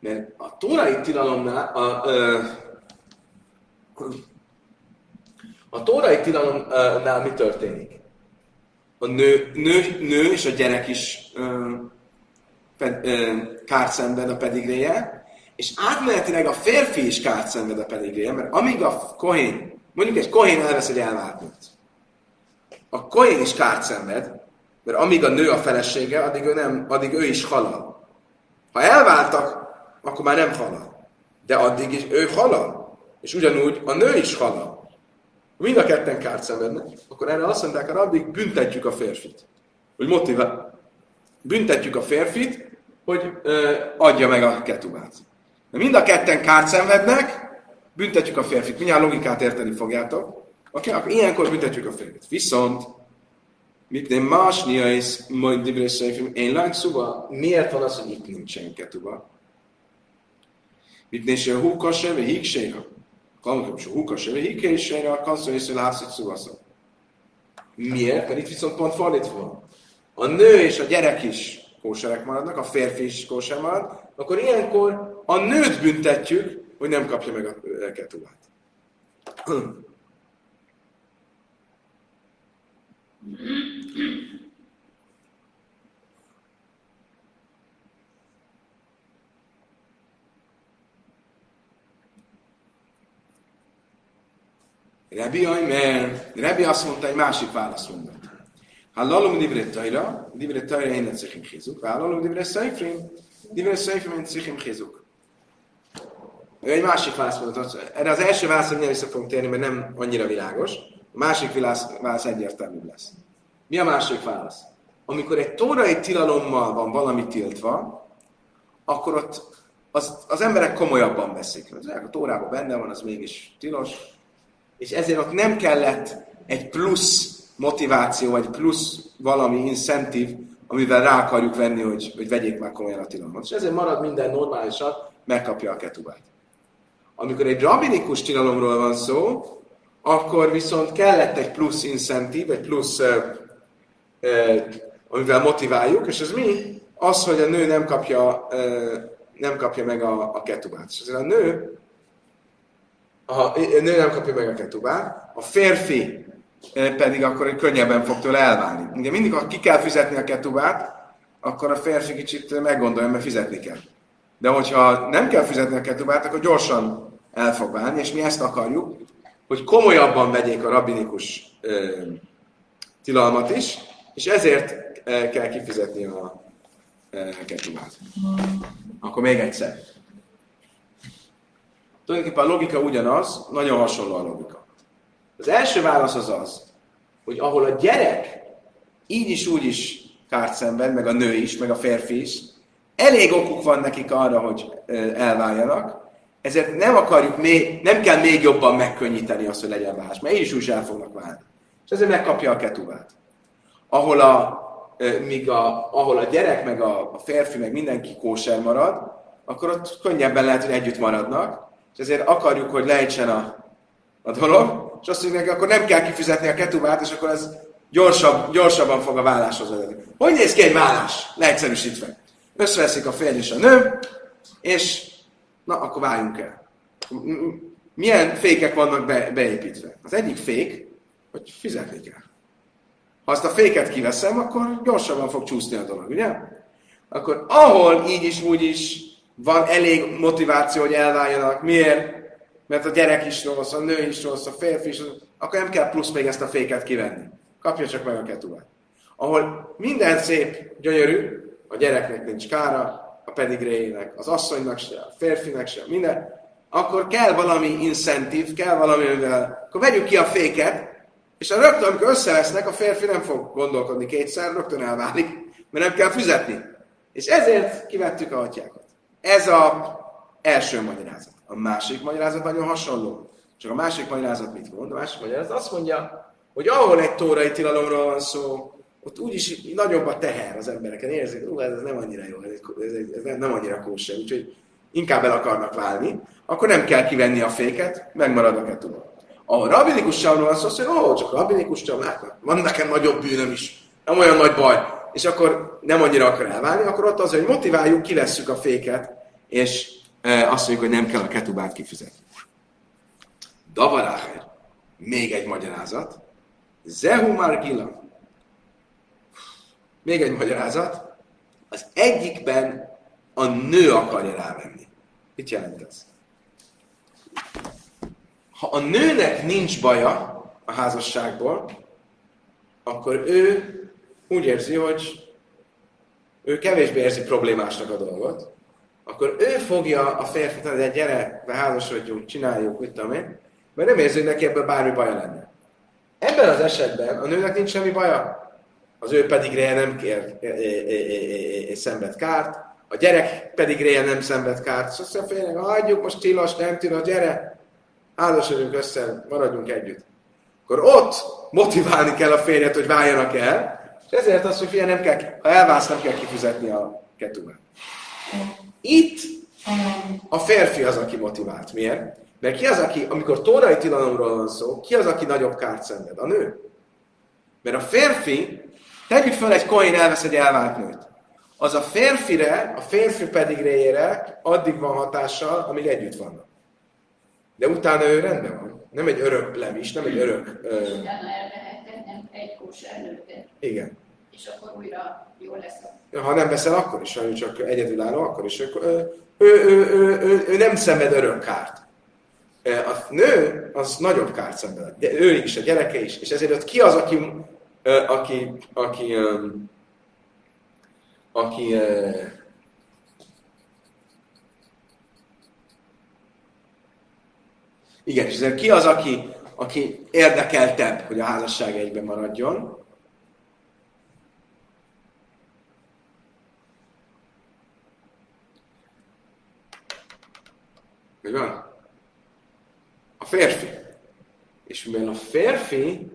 Mert a tórai tilalomnál, a, a, a tórai tilalomnál mi történik? A nő, nő, nő és a gyerek is ö, ped, ö, kárt szenved a pedigréje, és átmenetileg a férfi is kárt szenved a pedigréje, mert amíg a kohén, mondjuk egy kohén elvesz egy elváltót, a kohén is kárt szenved, mert amíg a nő a felesége, addig ő, nem, addig ő is halal. Ha elváltak, akkor már nem halal. De addig is ő halal. És ugyanúgy a nő is halal. Mind a ketten kárt szenvednek, akkor erre azt mondták, hogy addig büntetjük a férfit. Hogy motivál. Büntetjük a férfit, hogy ö, adja meg a ketubát. De mind a ketten kárt szenvednek, büntetjük a férfit. Mindjárt logikát érteni fogjátok. Oké, akkor ilyenkor büntetjük a férfit. Viszont, mit nem más niais, majd dibrészeifim, én lángszóba, miért van az, hogy itt nincsen ketuba? Mit nem se húka se, vagy híkséra? Kalmakom se húka se, vagy híkséra, kanszol észre látszik. Miért? Mert itt viszont pont fordítva van. A nő és a gyerek is kóserek maradnak, a férfi is kóser marad, akkor ilyenkor a nőt büntetjük, hogy nem kapja meg a ketuvát. Rebi Ajmer, Rebi azt mondta, egy másik válaszmondat. Hát ha lalom divre tajra, divre tajra én nem székim hizuk, ha hát lalom divre szajfrim, divre szajfrim én székim hizuk. Egy másik választ mondott. Erre az első válasz, nem vissza fogunk térni, mert nem annyira világos. A másik válasz, válasz egyértelműbb lesz. Mi a másik válasz? Amikor egy tórai tilalommal van valami tiltva, akkor ott az, az emberek komolyabban veszik. A tórában benne van, az mégis tilos. És ezért ott nem kellett egy plusz motiváció, egy plusz valami incentív, amivel rá akarjuk venni, hogy, hogy vegyék már komolyan a tilalmat. És ezért marad minden normálisan, megkapja a ketubát. Amikor egy rabinikus tilalomról van szó, akkor viszont kellett egy plusz incentív, egy plusz, uh, uh, amivel motiváljuk, és ez mi? Az, hogy a nő nem kapja, uh, nem kapja meg a, a ketubát. És ezért a nő, a, a nő nem kapja meg a ketubát, a férfi pedig akkor könnyebben fog tőle elválni. Ugye mindig, ha ki kell fizetni a ketubát, akkor a férfi kicsit meggondolja, mert fizetni kell. De hogyha nem kell fizetni a ketubát, akkor gyorsan el fog válni, és mi ezt akarjuk, hogy komolyabban vegyék a rabinikus ö, tilalmat is, és ezért ö, kell kifizetni a ö, ketubát. Akkor még egyszer. Tulajdonképpen a logika ugyanaz, nagyon hasonló a logika. Az első válasz az az, hogy ahol a gyerek így is úgy is kárt szenved, meg a nő is, meg a férfi is, elég okuk van nekik arra, hogy elváljanak, ezért nem akarjuk még, nem kell még jobban megkönnyíteni azt, hogy legyen válás, mert így is úgy el fognak válni. És ezért megkapja a ketubát. Ahol a, míg a, ahol a gyerek, meg a, a férfi, meg mindenki kóser marad, akkor ott könnyebben lehet, hogy együtt maradnak, és ezért akarjuk, hogy lejtsen a, a dolog, és azt mondjuk neki, akkor nem kell kifizetni a ketubát, és akkor ez gyorsabb, gyorsabban fog a válláshoz vezetni. Hogy néz ki egy vállás? Leegyszerűsítve. Összeveszik a férj és a nő, és na, akkor váljunk el. Milyen fékek vannak be, beépítve? Az egyik fék, hogy fizetni kell. Ha azt a féket kiveszem, akkor gyorsabban fog csúszni a dolog, ugye? Akkor ahol így is, úgy is van elég motiváció, hogy elváljanak. Miért? mert a gyerek is rossz, a nő is rossz, a férfi is rossz, akkor nem kell plusz még ezt a féket kivenni. Kapja csak meg a ketubát. Ahol minden szép, gyönyörű, a gyereknek nincs kára, a pedigréjének, az asszonynak se, a férfinek se, minden, akkor kell valami incentív, kell valami, mivel, akkor vegyük ki a féket, és a rögtön, amikor összevesznek, a férfi nem fog gondolkodni kétszer, rögtön elválik, mert nem kell fizetni. És ezért kivettük a atyákat. Ez a első magyarázat. A másik magyarázat nagyon hasonló. Csak a másik magyarázat mit mond? A másik magyarázat azt mondja, hogy ahol egy tórai tilalomról van szó, ott úgyis nagyobb a teher az embereken. Érzik, hogy ez nem annyira jó, ez, ez, ez nem annyira kóser, úgyhogy inkább el akarnak válni, akkor nem kell kivenni a féket, megmarad a ketuma. A rabinikus savról van szó, hogy ó, csak rabinikus sav, hát van nekem nagyobb bűnöm is, nem olyan nagy baj, és akkor nem annyira akar elválni, akkor ott az, hogy motiváljuk, kivesszük a féket, és azt mondjuk, hogy nem kell a ketubát kifizetni. Davaráher, még egy magyarázat. Zehu Margila. Még egy magyarázat. Az egyikben a nő akarja rávenni. Mit jelent ez? Ha a nőnek nincs baja a házasságból, akkor ő úgy érzi, hogy ő kevésbé érzi problémásnak a dolgot, akkor ő fogja a férfit, hogy gyere, házasodjunk, csináljuk, mit tudom én, mert nem érzi, hogy neki ebből bármi baja lenne. Ebben az esetben a nőnek nincs semmi baja. Az ő pedig réje nem kér e, e, e, szenved kárt, a gyerek pedig réje nem szenved kárt. Szóval azt mondja, hagyjuk most tilos, nem tilos, gyere, házasodjunk össze, maradjunk együtt. Akkor ott motiválni kell a férjet, hogy váljanak el, és ezért azt mondja, nem kell, ha elválsz, nem kell kifizetni a ketubát. Itt a férfi az, aki motivált. Miért? Mert ki az, aki, amikor tórai tilalomról van szó, ki az, aki nagyobb kárt szenved? A nő. Mert a férfi, tegyük fel egy koin elvesz egy elvált nőt. Az a férfire, a férfi pedig réjére addig van hatással, amíg együtt vannak. De utána ő rendben van. Nem egy örök levis, nem egy örök... Ö... És utána elvehettek, nem egy kóser Igen és akkor újra jó lesz. Ha nem veszel, akkor is, ha csak egyedülálló, akkor is. Ő, ő, ő, ő, ő, ő nem szenved örök kárt. A nő az nagyobb kárt szenved. De ő is, a gyereke is. És ezért ott ki az, aki, ö, aki, aki, aki igen, és ki az, aki, aki érdekeltebb, hogy a házasság egyben maradjon? Mi van? A férfi. És mivel a férfi,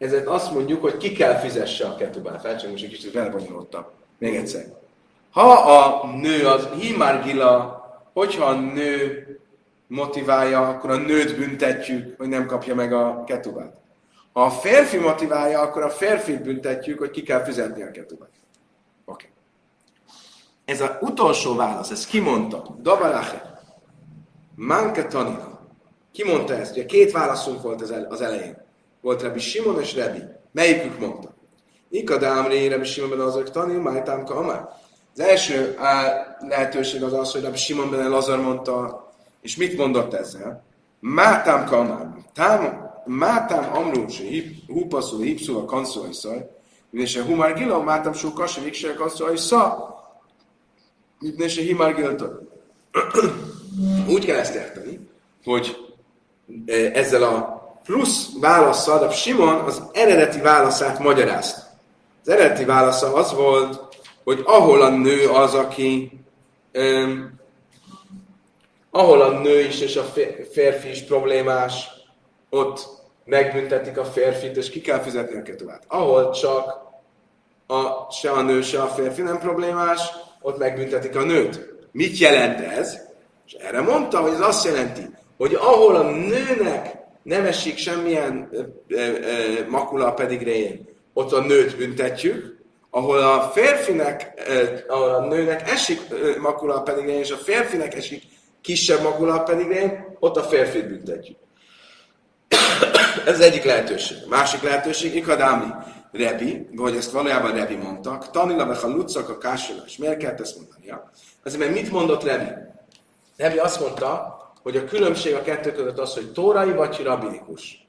ezért azt mondjuk, hogy ki kell fizesse a ketubát. Felcseng most egy kicsit elbonyolódtam. Még egyszer. Ha a nő az himárgila, hogyha a nő motiválja, akkor a nőt büntetjük, hogy nem kapja meg a ketubát. Ha a férfi motiválja, akkor a férfit büntetjük, hogy ki kell fizetni a ketubát. Oké. Okay. Ez az utolsó válasz, ezt kimondta. Dabalache. Manka tanina. Ki mondta ezt? Ugye két válaszunk volt az, el, az elején. Volt Rabbi Simon és Rebi. Melyikük mondta? Ikadámri, Rabbi Simon ben azok tanul, Májtám Kamar. Az első lehetőség az az, hogy Rabbi Simon ben Lazar mondta, és mit mondott ezzel? Mátám Kamar. Tám, Mátám Amrúsi, Hupaszul, Hipszul, a kanszolai szaj, és a Humar Gila, Mátám Só Kassa, Vikse, a kanszolai szá, és a Himar Gila. Úgy kell ezt érteni, hogy e, ezzel a plusz válaszsal, a Simon az eredeti válaszát magyarázta. Az eredeti válasza az volt, hogy ahol a nő az, aki um, ahol a nő is és a férfi is problémás, ott megbüntetik a férfit, és ki kell fizetni a ketuvát. Ahol csak a, se a nő, se a férfi nem problémás, ott megbüntetik a nőt. Mit jelent ez? És erre mondta, hogy ez azt jelenti, hogy ahol a nőnek nem esik semmilyen ö, ö, makula a pedigréjén, ott a nőt büntetjük, ahol a férfinek, ö, ahol a nőnek esik ö, makula a pedigréjén, és a férfinek esik kisebb makula a pedigréjén, ott a férfit büntetjük. Ez egyik lehetőség. A másik lehetőség, ikadámi Rebi, vagy ezt valójában Rebi mondtak, tanila beha lucak a kássolás. És miért kellett ezt mondania? Azért, mert mit mondott Rebi? Rebi azt mondta, hogy a különbség a kettő között az, hogy tórai vagy rabinikus.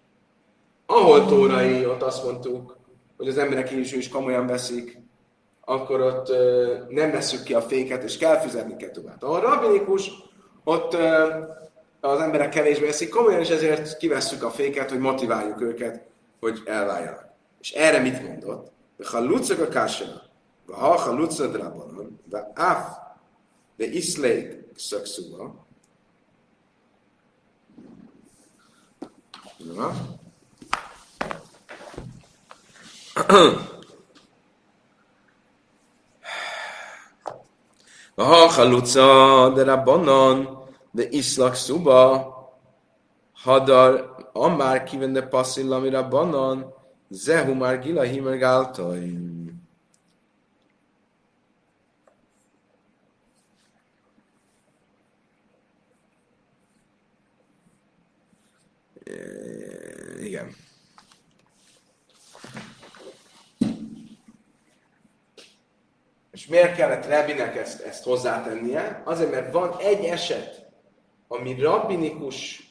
Ahol tórai, ott azt mondtuk, hogy az emberek is, is komolyan veszik, akkor ott ö, nem veszük ki a féket, és kell fizetni ketubát. Ahol rabinikus, ott ö, az emberek kevésbé veszik komolyan, és ezért kivesszük a féket, hogy motiváljuk őket, hogy elváljanak. És erre mit mondott? Ha lucak a kásena, ha ha lucak drabanon, de áf, de iszlék szakszúva, Na. Ha haluca de rabbanon de iszlak szuba hadar amár kivende passzilla rabbanon zehu már gila himer Igen. És miért kellett Rebinek ezt, ezt hozzátennie? Azért, mert van egy eset, ami rabbinikus,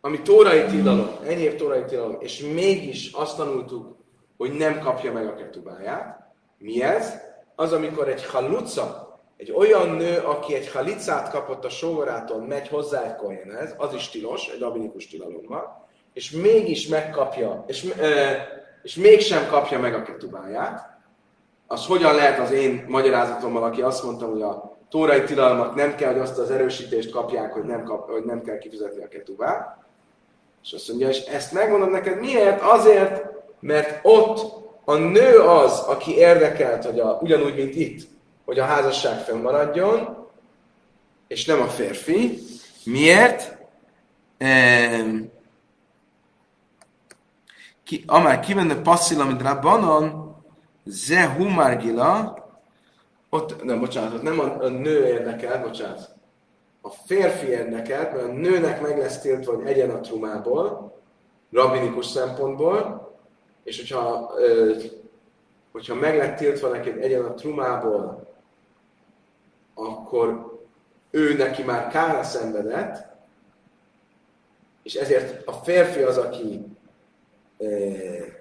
ami tórai tilalom, enyév tórai tilalom, és mégis azt tanultuk, hogy nem kapja meg a ketubáját. Mi ez? Az, amikor egy haluca, egy olyan nő, aki egy halicát kapott a sógorától, megy hozzá egy kohénhez, az is tilos, egy rabinikus tilalommal, és mégis megkapja, és, és mégsem kapja meg a ketubáját, az hogyan lehet az én magyarázatommal, aki azt mondta, hogy a tórai tilalmat nem kell, hogy azt az erősítést kapják, hogy nem, kap, hogy nem kell kifizetni a ketubát. És azt mondja, és ezt megmondom neked miért? Azért, mert ott a nő az, aki érdekelt, hogy a, ugyanúgy, mint itt, hogy a házasság fennmaradjon, és nem a férfi. Miért? Ehm, ki, amár kivenne passzil, amit rabbanon, ze humargila, ott, nem, bocsánat, nem a, a nő érdekel, bocsánat, a férfi érdekelt, mert a nőnek meg lesz tiltva, hogy egyen a trumából, rabinikus szempontból, és hogyha, hogyha meg lett tiltva neked egyen a trumából, akkor ő neki már kára szenvedett, és ezért a férfi az, aki eh,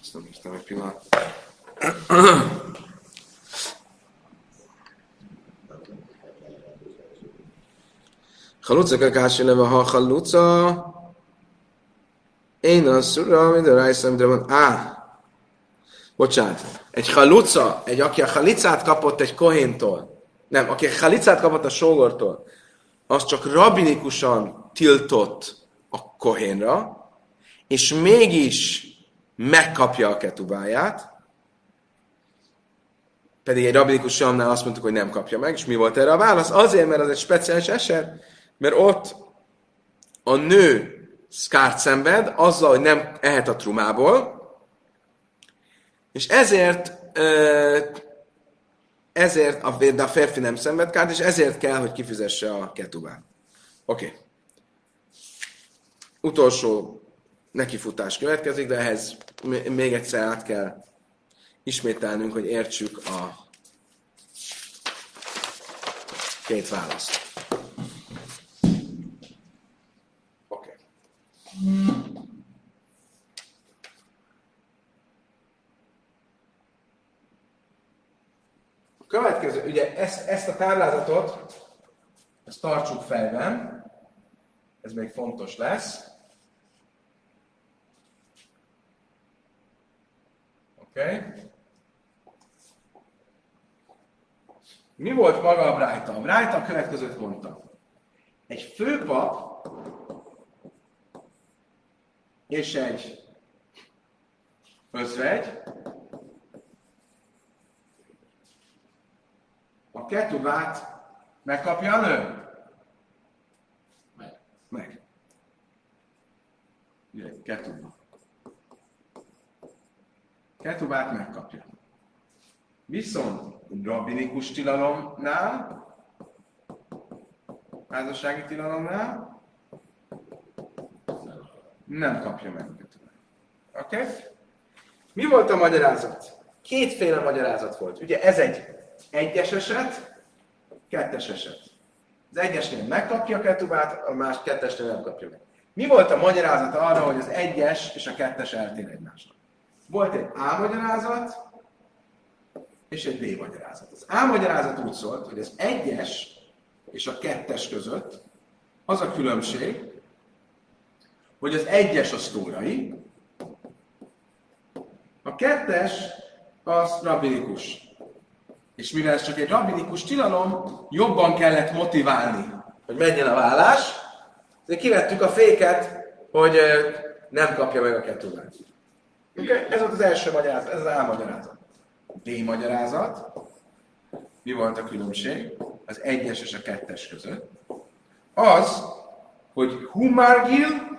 Ezt nem írtam egy pillanat. Haluca kakási leve, ha haluca, én a szura, minden rájszem, de van, á, bocsánat, egy haluca, egy, aki a halicát kapott egy kohéntól, nem, aki a halicát kapott a sógortól, az csak rabinikusan tiltott a kohénra, és mégis megkapja a ketubáját, pedig egy rabinikus samnál azt mondtuk, hogy nem kapja meg, és mi volt erre a válasz? Azért, mert az egy speciális eset, mert ott a nő szkárt szenved azzal, hogy nem ehet a trumából, és ezért ezért a, de a férfi nem szenved kárt, és ezért kell, hogy kifizesse a ketubát. Oké. Okay. Utolsó nekifutás következik, de ehhez még egyszer át kell ismételnünk, hogy értsük a két választ. Oké. Okay. Következő, ugye ezt, ezt a táblázatot, ezt tartsuk fejben, ez még fontos lesz. Okay? Mi volt maga a Brájta? A Brájta a következőt mondta. Egy főpap és egy özvegy a ketubát megkapja a nő? Meg. Meg. Ugye, ketuba. Ketubát megkapja. Viszont rabinikus tilalomnál, házassági tilalomnál nem kapja meg. Oké? Okay? Mi volt a magyarázat? Kétféle magyarázat volt. Ugye ez egy egyes eset, kettes eset. Az egyesnél megkapja a ketubát, a más kettesnél nem kapja meg. Mi volt a magyarázat arra, hogy az egyes és a kettes eltér egymásnak? Volt egy A magyarázat, és egy B magyarázat. Az A magyarázat úgy szólt, hogy az egyes és a kettes között az a különbség, hogy az egyes az tórai, a kettes az rabinikus. És mivel ez csak egy rabinikus tilalom, jobban kellett motiválni, hogy menjen a vállás, ezért kivettük a féket, hogy nem kapja meg a ketubát. Okay? Ez volt az első magyarázat, ez az A magyarázat. B magyarázat. Mi volt a különbség az egyes és a kettes között? Az, hogy humargil,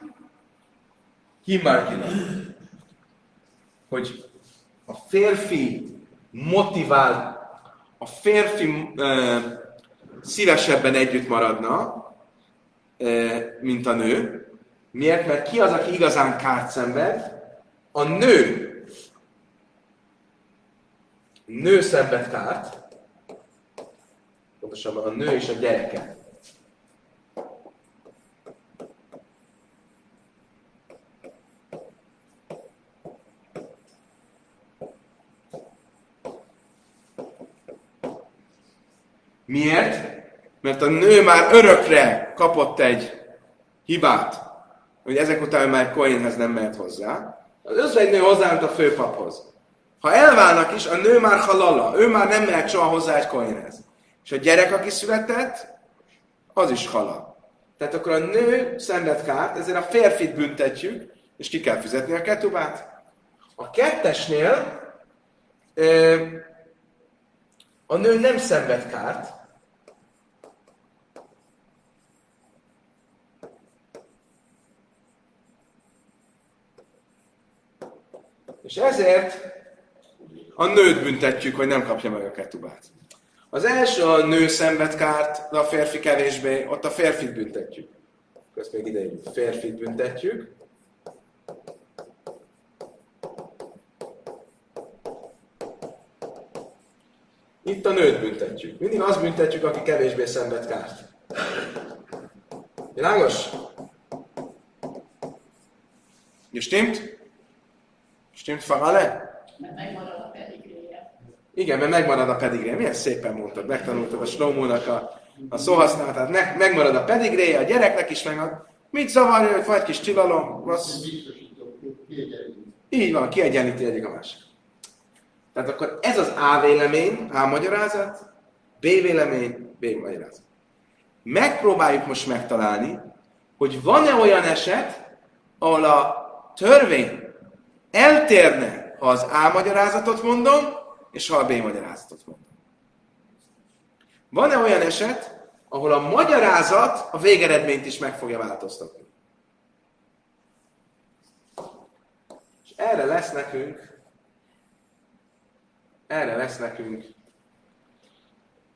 himargil. Hogy a férfi motivál, a férfi uh, szívesebben együtt maradna, uh, mint a nő. Miért? Mert ki az, aki igazán kárt szenved? a nő nő szenved kárt, pontosabban a nő és a gyereke. Miért? Mert a nő már örökre kapott egy hibát, hogy ezek után már Cohenhez nem mehet hozzá, az összes nő hozzáment a főpaphoz. Ha elválnak is, a nő már halala, ő már nem mehet soha hozzá egy koinhez. És a gyerek, aki született, az is halal. Tehát akkor a nő szenved kárt, ezért a férfit büntetjük, és ki kell fizetni a ketubát. A kettesnél a nő nem szenved kárt, És ezért a nőt büntetjük, hogy nem kapja meg a ketubát. Az első a nő szenved kárt, de a férfi kevésbé, ott a férfit büntetjük. ezt még ide férfit büntetjük. Itt a nőt büntetjük. Mindig azt büntetjük, aki kevésbé szenved kárt. Világos? Stimmt? Stimmt Farale? Mert megmarad a pedigréje. Igen, mert megmarad a pedigré. Milyen szépen mondtad, megtanultad a Slomónak a, a szóhasználatát. Ne, megmarad a pedigréje, a gyereknek is meg. Mit zavarja, hogy vagy kis tilalom? Az... Így van, kiegyenlíti egyik a másik. Tehát akkor ez az A vélemény, A magyarázat, B vélemény, B magyarázat. Megpróbáljuk most megtalálni, hogy van-e olyan eset, ahol a törvény eltérne, ha az A magyarázatot mondom, és ha a B magyarázatot mondom. Van-e olyan eset, ahol a magyarázat a végeredményt is meg fogja változtatni? És erre lesz nekünk erre lesz nekünk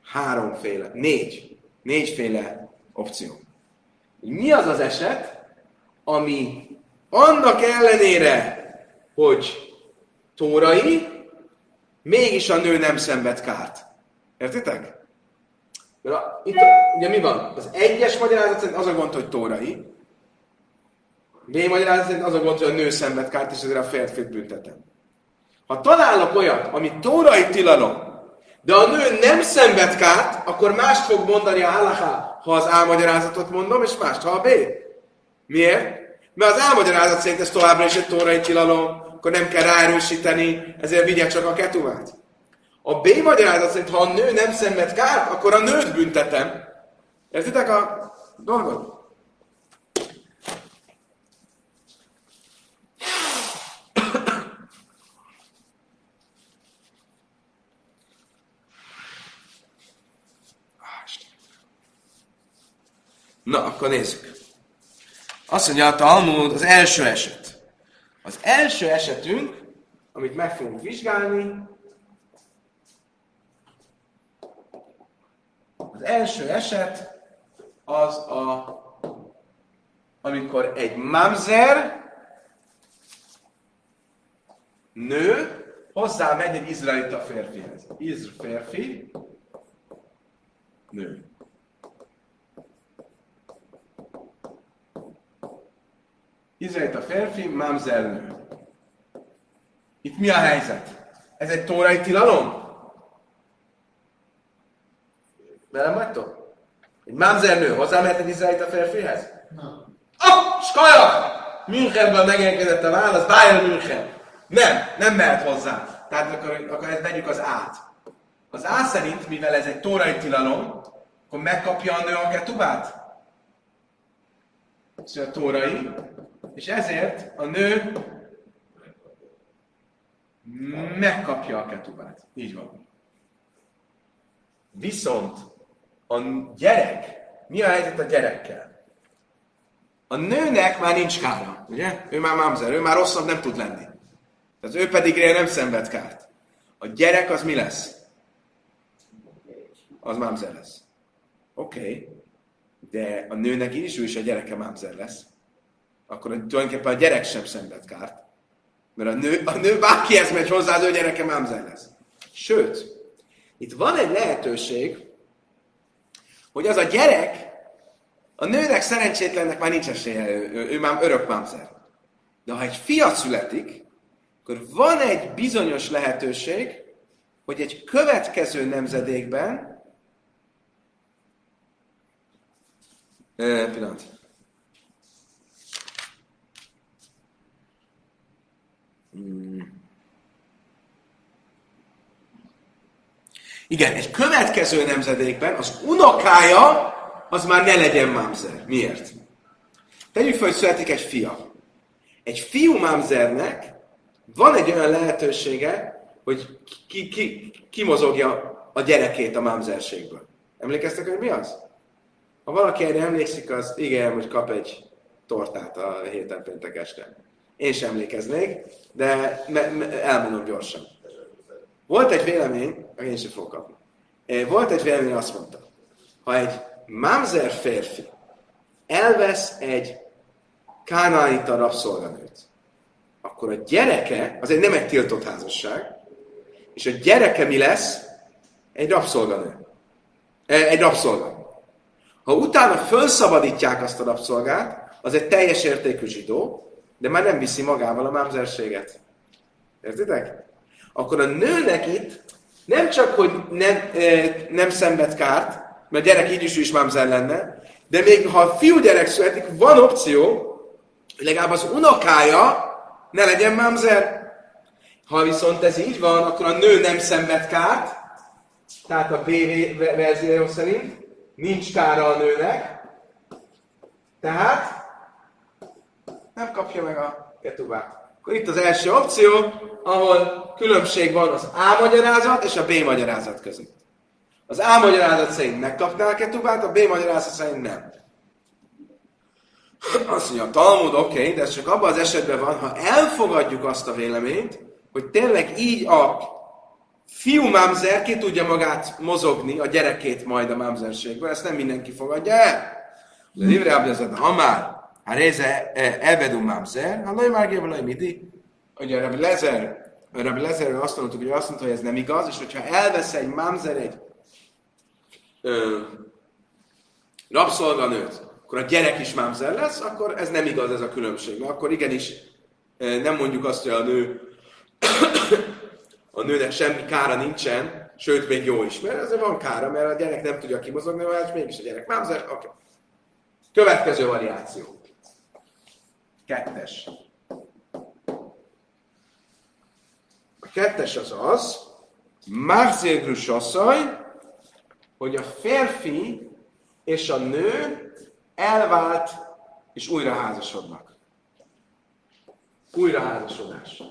háromféle, négy, négyféle opció. Mi az az eset, ami annak ellenére, hogy tórai, mégis a nő nem szenved kárt. Értitek? Mert itt a, ugye mi van? Az egyes magyarázat szerint az a gond, hogy tórai. B magyarázat szerint az a gond, hogy a nő szenved kárt, és ezért a férfit büntetem. Ha találok olyat, ami tórai tilalom, de a nő nem szenved kárt, akkor mást fog mondani a halaká, ha az álmagyarázatot mondom, és mást, ha a B. Miért? Mert az álmagyarázat szerint ez továbbra is egy tórai tilalom, akkor nem kell ráerősíteni, ezért vigye csak a ketuvát. A B magyarázat szerint, ha a nő nem szenved kárt, akkor a nőt büntetem. Értitek a dolgot? Na, akkor nézzük. Azt mondja a Talmud, az első eset. Az első esetünk, amit meg fogunk vizsgálni, az első eset az a, amikor egy mamzer nő hozzá megy egy izraelita férfihez. Izr férfi, nő. Izraelita férfi, mamzer nő. Itt mi a helyzet? Ez egy tórai tilalom? Velem vagytok? Egy mamzer nő hozzámehet egy izraelita férfihez? Nem. Ah, skaja! Münchenből megérkezett a válasz, Bayern München. Nem, nem mehet hozzá. Tehát akkor, akkor ezt vegyük az át. Az á szerint, mivel ez egy tórai tilalom, akkor megkapja a nő a ketubát? Ez a tórai, és ezért a nő megkapja a ketubát. Így van. Viszont a gyerek, mi a helyzet a gyerekkel? A nőnek már nincs kára, ugye? Ő már mamzer, ő már rosszabb nem tud lenni. Tehát ő pedig nem szenved kárt. A gyerek az mi lesz? Az mamzer lesz. Oké, okay. de a nőnek is, ő is a gyereke mamzer lesz. Akkor tulajdonképpen a gyerek sem szenved kárt. Mert a nő, a nő bárkihez megy hozzá, az ő gyereke mamzer lesz. Sőt, itt van egy lehetőség, hogy az a gyerek, a nőnek szerencsétlennek már nincs esélye, ő, ő, ő már örök mamzer. De ha egy fia születik, akkor van egy bizonyos lehetőség, hogy egy következő nemzedékben, e, pillanat. Igen, egy következő nemzedékben az unokája az már ne legyen mamzer. Miért? Tegyük fel, hogy születik egy fia. Egy fiú mamzernek van egy olyan lehetősége, hogy ki, ki, kimozogja a gyerekét a mámzerségből. Emlékeztek, hogy mi az? Ha valaki erre emlékszik, az igen, hogy kap egy tortát a héten péntek este. Én sem emlékeznék, de me- me- elmondom gyorsan. Volt egy vélemény, én sem fogok kapni. Volt egy vélemény, azt mondta, ha egy mamzer férfi elvesz egy kánaanita rabszolganőt, akkor a gyereke, az egy nem egy tiltott házasság, és a gyereke mi lesz? Egy rabszolganő. Egy rabszolga. Ha utána felszabadítják azt a rabszolgát, az egy teljes értékű zsidó, de már nem viszi magával a mámzerséget. Értitek? Akkor a nőnek itt nem csak, hogy nem, e, nem szenved kárt, mert gyerek így is, is mámzer lenne, de még ha a fiú gyerek születik, van opció, hogy legalább az unokája ne legyen mámzer. Ha viszont ez így van, akkor a nő nem szenved kárt, tehát a B verzió szerint nincs kára a nőnek, tehát nem kapja meg a ketubát. Akkor itt az első opció, ahol különbség van az A magyarázat és a B magyarázat között. Az A magyarázat szerint megkapná a ketubát, a B magyarázat szerint nem. Azt mondja, a Talmud oké, okay, de ez csak abban az esetben van, ha elfogadjuk azt a véleményt, hogy tényleg így a fiú mámzer ki tudja magát mozogni, a gyerekét majd a mámzerségből, ezt nem mindenki fogadja el. De livre ha már, ha réze elvedum mámzer, ha laj már gével midi, ugye Rabbi Lezer, Rabbi Lezerről azt mondtuk, hogy azt mondta, hogy ez nem igaz, és hogyha elvesz egy mámzer egy ö, rabszolganőt, akkor a gyerek is mámzer lesz, akkor ez nem igaz ez a különbség. Mert akkor igenis nem mondjuk azt, hogy a nő a nőnek semmi kára nincsen, sőt, még jó is, mert ezért van kára, mert a gyerek nem tudja kimozogni, mert mégis a gyerek mámzer. Oké. Okay. Következő variáció. Kettes. A kettes az az, Marzégrus asszony, hogy a férfi és a nő elvált és újra házasodnak. Újra házasodás.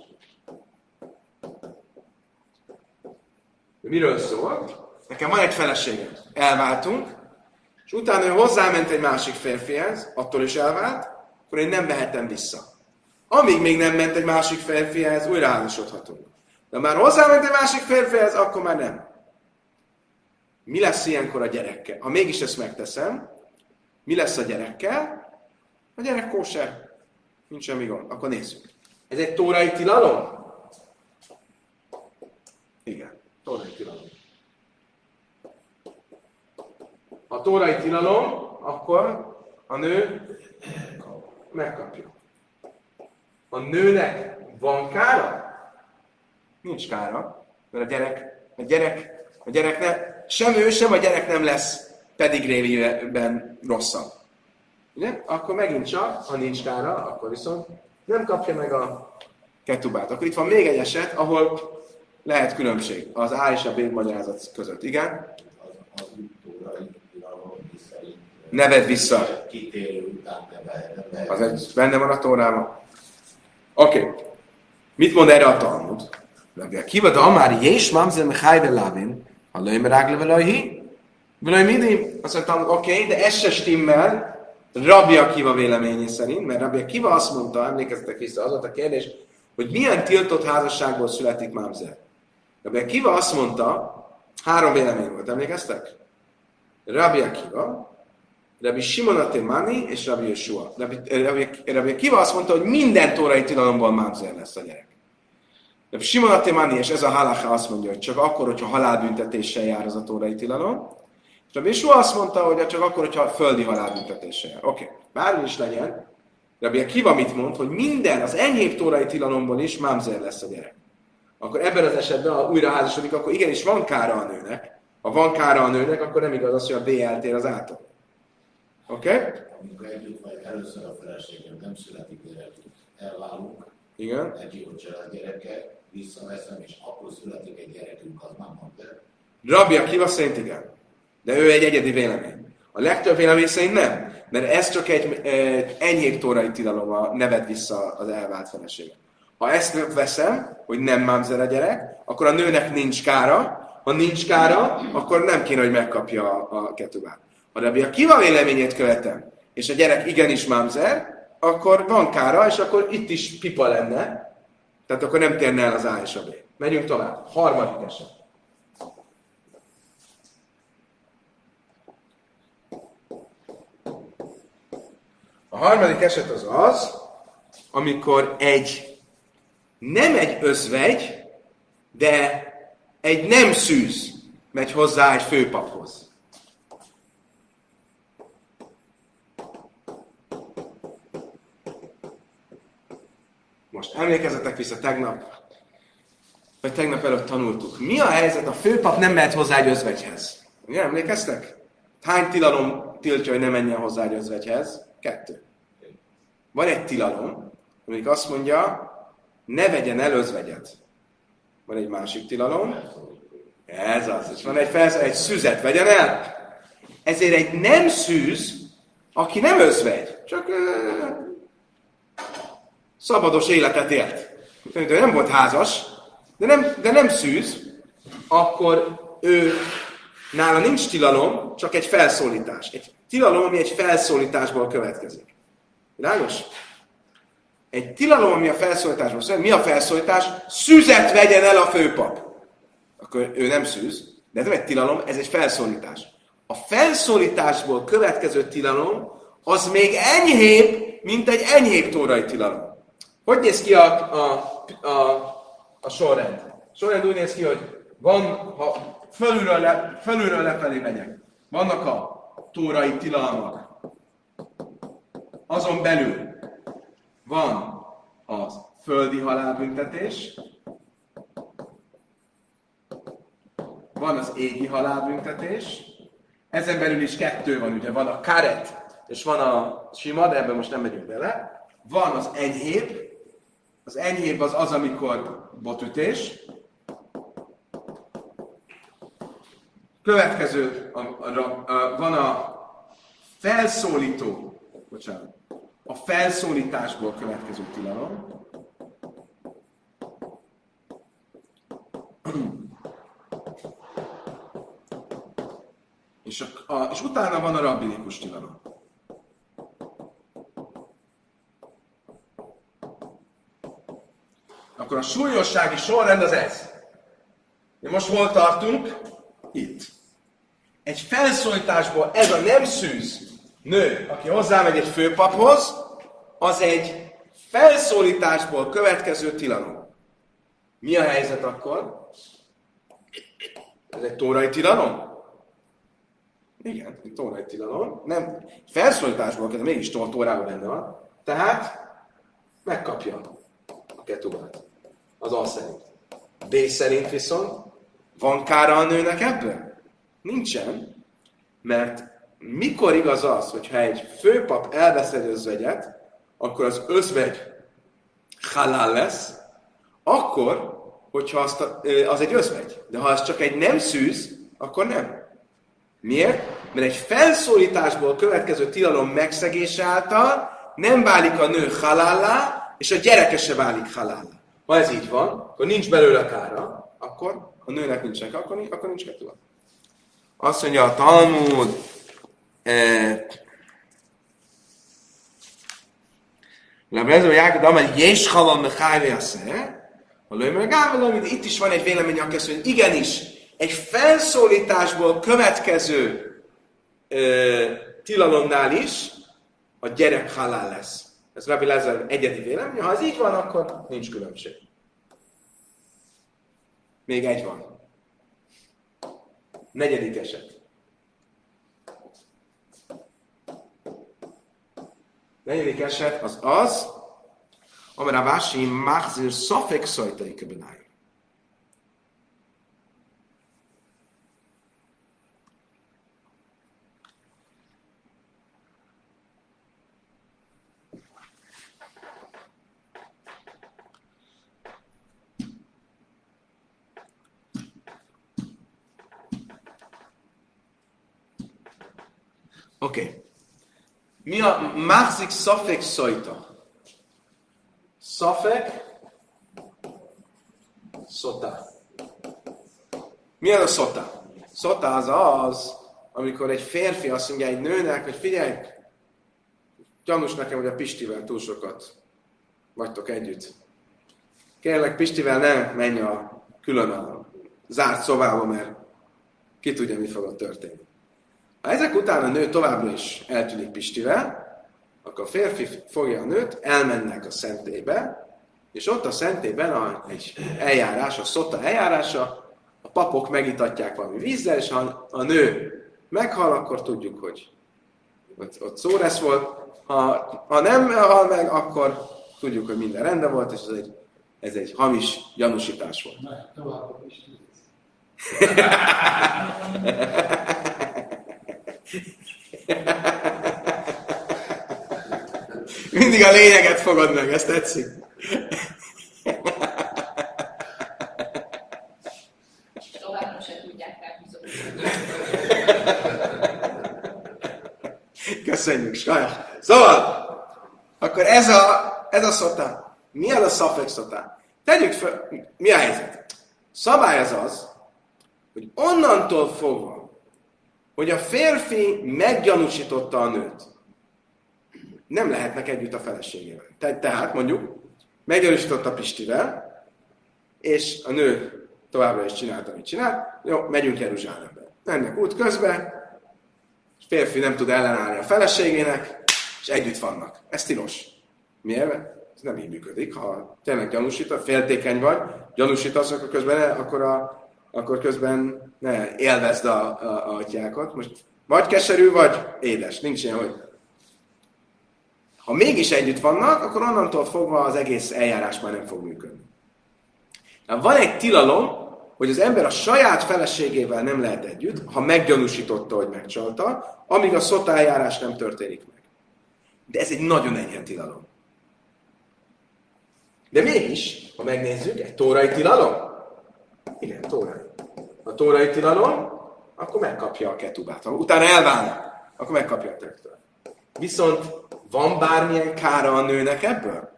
Miről szól? Nekem van egy feleségem. Elváltunk, és utána ő hozzáment egy másik férfihez, attól is elvált, akkor én nem mehetem vissza. Amíg még nem ment egy másik férfihez, újra házasodhatunk. De már hozzáment egy másik férfihez, akkor már nem. Mi lesz ilyenkor a gyerekkel? Ha mégis ezt megteszem, mi lesz a gyerekkel? A gyerek kóser. Nincs semmi gond. Akkor nézzük. Ez egy tórai tilalom? Igen, tórai tilalom. Ha tórai tilalom, akkor a nő megkapja. A nőnek van kára? Nincs kára, mert a gyerek, a gyerek, a gyerek ne, sem ő, sem a gyerek nem lesz pedigrévében rosszabb. Ugye? Akkor megint csak, ha nincs kára, akkor viszont nem kapja meg a ketubát. Akkor itt van még egy eset, ahol lehet különbség az A és a B magyarázat között. Igen? Neved vissza. Az egy benne van a tórában. Oké. Okay. Mit mond erre a Talmud? Kivad Amár Jés Mamzer Mechajde Lavin, ha lőjme rágle Vilaj mindig azt mondtam, oké, okay, de ez se stimmel, Rabbi Akiva véleménye szerint, mert Rabbi Akiva azt mondta, emlékezzetek vissza, az volt a kérdés, hogy milyen tiltott házasságból születik mámzer. Rabbi Akiva azt mondta, három vélemény volt, emlékeztek? Rabbi Akiva, Rabbi Simon Mani és Rabbi Yeshua. Rabbi, Rabbi, Rabbi Akiva azt mondta, hogy minden tórai tilalomból mámzer lesz a gyerek. Rabbi Simon Mani és ez a halacha azt mondja, hogy csak akkor, hogyha halálbüntetéssel jár az a tórai tilalom, és Rabbi Yeshua azt mondta, hogy csak akkor, hogyha földi halálbüntetése jár. Oké, okay. bármi is legyen, Rabbi Akiva mit mond, hogy minden, az enyhébb tórai tilalomból is mámzer lesz a gyerek. Akkor ebben az esetben, ha újra házasodik, akkor igenis van kára a nőnek. Ha van kára a nőnek, akkor nem igaz az, hogy a B eltér az ától. Oké? Okay? Amikor együtt vagy először a feleségem nem születik gyerek, elválunk, Igen. egy jó család gyereke, visszaveszem, és akkor születik egy gyerekünk, az nem mondta. Rabbi Akiva szerint igen. De ő egy egyedi vélemény. A legtöbb vélemény szerint nem, mert ez csak egy, egy enyhébb tórai tilalom a neved vissza az elvált felesége. Ha ezt veszem, hogy nem mámzer a gyerek, akkor a nőnek nincs kára, ha nincs kára, akkor nem kéne, hogy megkapja a, a ketubát. Ha Rabbi a kiva véleményét követem, és a gyerek igenis mámzer, akkor van kára, és akkor itt is pipa lenne, tehát akkor nem térne el az A és a B. Megyünk tovább. Harmadik eset. A harmadik eset az az, amikor egy nem egy özvegy, de egy nem szűz megy hozzá egy főpaphoz. Most emlékezzetek vissza tegnap, vagy tegnap előtt tanultuk. Mi a helyzet? A főpap nem mehet hozzá egy özvegyhez. Ugye, emlékeztek? Hány tilalom tiltja, hogy ne menjen hozzá egy özvegyhez? Kettő. Van egy tilalom, amelyik azt mondja, ne vegyen el özvegyet. Van egy másik tilalom. Ez az. És van egy, felsz, egy szüzet vegyen el. Ezért egy nem szűz, aki nem özvegy, csak szabados életet élt. De nem volt házas, de nem, de nem szűz, akkor ő nála nincs tilalom, csak egy felszólítás. Egy tilalom, ami egy felszólításból következik. Világos? Egy tilalom, ami a felszólításból szól. Mi a felszólítás? Szüzet vegyen el a főpap. Akkor ő nem szűz, de ez nem egy tilalom, ez egy felszólítás. A felszólításból következő tilalom az még enyhébb, mint egy enyhébb tórai tilalom. Hogy néz ki a, a, a, a sorrend? A sorrend úgy néz ki, hogy van, ha fölülről, le, fölülről lefelé megyek, vannak a tórai tilalmak. Azon belül van a földi halálbüntetés, van az égi halálbüntetés, ezen belül is kettő van, ugye van a karet, és van a sima, de ebben most nem megyünk bele. Van az enyhébb, az enyhébb az az, amikor botütés. Következő, a, a, a, van a felszólító, bocsánat, a felszólításból következő tilalom. És, a, a, és utána van a rabbinikus tilalom. Akkor a súlyossági sorrend az ez. Mi most hol tartunk? Itt. Egy felszólításból ez a nem szűz nő, aki hozzámegy egy főpaphoz, az egy felszólításból következő tilalom. Mi a helyzet akkor? Ez egy tórai tilalom? Igen, egy tórai tilalom. Nem, felszólításból, de mégis tórában benne van. Tehát megkapja a ketubát. Az A szerint. B szerint viszont van kára a nőnek ebben? Nincsen. Mert mikor igaz az, hogyha egy főpap elvesz egy özvegyet, akkor az özvegy halál lesz, akkor, hogyha azt a, az egy özvegy. De ha az csak egy nem szűz, akkor nem. Miért? Mert egy felszólításból következő tilalom megszegése által nem válik a nő halállá, és a gyereke se válik halállá. Ha ez így van, akkor nincs belőle kára, akkor a nőnek nincsen, akkor, akkor nincs kettő. Azt mondja a Talmud, Lebező Jákod Amel, Jés halom mechájvé a sze, a lőmör itt is van egy vélemény, aki azt mondja, igenis, egy felszólításból következő ö, tilalomnál is a gyerek halál lesz. Ez Rabbi Lezer egyedi vélemény. Ha ez így van, akkor nincs különbség. Még egy van. Negyedik eset. Negyedik eset az az, amire a vási machzir szafek szajtai köbenáj. Oké. Okay. Mi a másik szafek szajta? Szafek szota. Mi az a szota? Szota az az, amikor egy férfi azt mondja egy nőnek, hogy figyelj, gyanús nekem, hogy a Pistivel túl sokat vagytok együtt. Kérlek, Pistivel ne menj a külön a zárt szobába, mert ki tudja, mi fog ott történni. Ha ezek után a nő továbbra is eltűnik Pistivel, akkor a férfi fogja a nőt, elmennek a szentélybe, és ott a szentélyben a, egy eljárás, a szota eljárása, a papok megitatják valami vízzel, és ha a nő meghal, akkor tudjuk, hogy ott, ott szó lesz volt. Ha, ha nem hal meg, akkor tudjuk, hogy minden rendben volt, és ez egy, ez egy hamis gyanúsítás volt. Na, tovább is. Mindig a lényeget fogod meg, ezt tetszik. Továbbra se tudják. Köszönjük, sajnos. Szóval, akkor ez a, ez a szotá. Mi az a szafek szotá? Tegyük fel, mi a helyzet? Szabály az az, hogy onnantól fogva, hogy a férfi meggyanúsította a nőt, nem lehetnek együtt a feleségével. Te, tehát mondjuk, meggyanúsította Pistivel, és a nő továbbra is csinálta, amit csinált, jó, megyünk Jeruzsálembe. Mennek út közben, és férfi nem tud ellenállni a feleségének, és együtt vannak. Ez tilos. Miért? Ez nem így működik. Ha tényleg gyanúsít, féltékeny vagy, gyanúsítasz, akkor közben, akkor, a, akkor közben ne élvezd a, a, a atyákat. Most vagy keserű, vagy édes. Nincs ilyen, hogy ha mégis együtt vannak, akkor onnantól fogva az egész eljárás már nem fog működni. Na, van egy tilalom, hogy az ember a saját feleségével nem lehet együtt, ha meggyanúsította, hogy megcsalta, amíg a szota eljárás nem történik meg. De ez egy nagyon enyhe tilalom. De mégis, ha megnézzük, egy tórai tilalom? Igen, tórai. A tórai tilalom, akkor megkapja a ketubát. Ha utána elválnak, akkor megkapja a töktől. Viszont van bármilyen kára a nőnek ebből?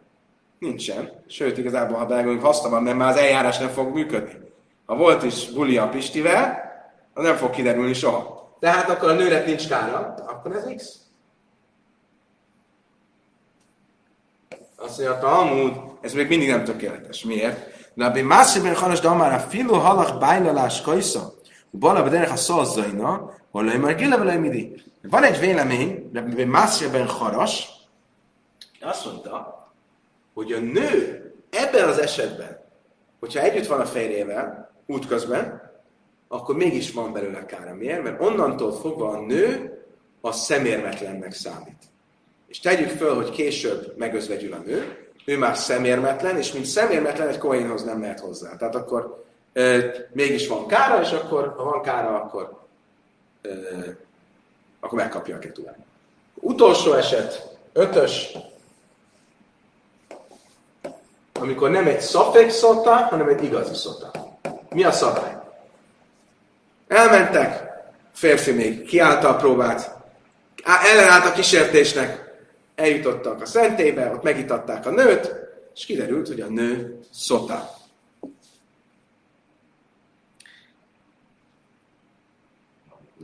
Nincsen. Sőt, igazából, ha belegondolunk, haszna van, mert már az eljárás nem fog működni. Ha volt is buli a Pistivel, az nem fog kiderülni soha. Tehát akkor a nőnek nincs kára, akkor ez X. Azt mondja, Talmud, ez még mindig nem tökéletes. Miért? Rabbi Mászében Hanas Damára filu halach bájlalás kajsza, bala bederek a szalzaina, hol már gile midi. Van egy vélemény, Rabbi Mászében Haras, azt mondta, hogy a nő ebben az esetben, hogyha együtt van a férjével, útközben, akkor mégis van belőle kára. Miért? Mert onnantól fogva a nő a szemérmetlennek számít. És tegyük föl, hogy később megözvegyül a nő, ő már szemérmetlen, és mint szemérmetlen egy kohénhoz nem mehet hozzá. Tehát akkor e, mégis van kára, és akkor, ha van kára, akkor, e, akkor megkapja a ketulát. Utolsó eset, ötös, amikor nem egy szafek szota, hanem egy igazi szota. Mi a szabály? Elmentek, férfi még kiállta a próbát, ellenállt a kísértésnek, eljutottak a szentélybe, ott megitatták a nőt, és kiderült, hogy a nő szota.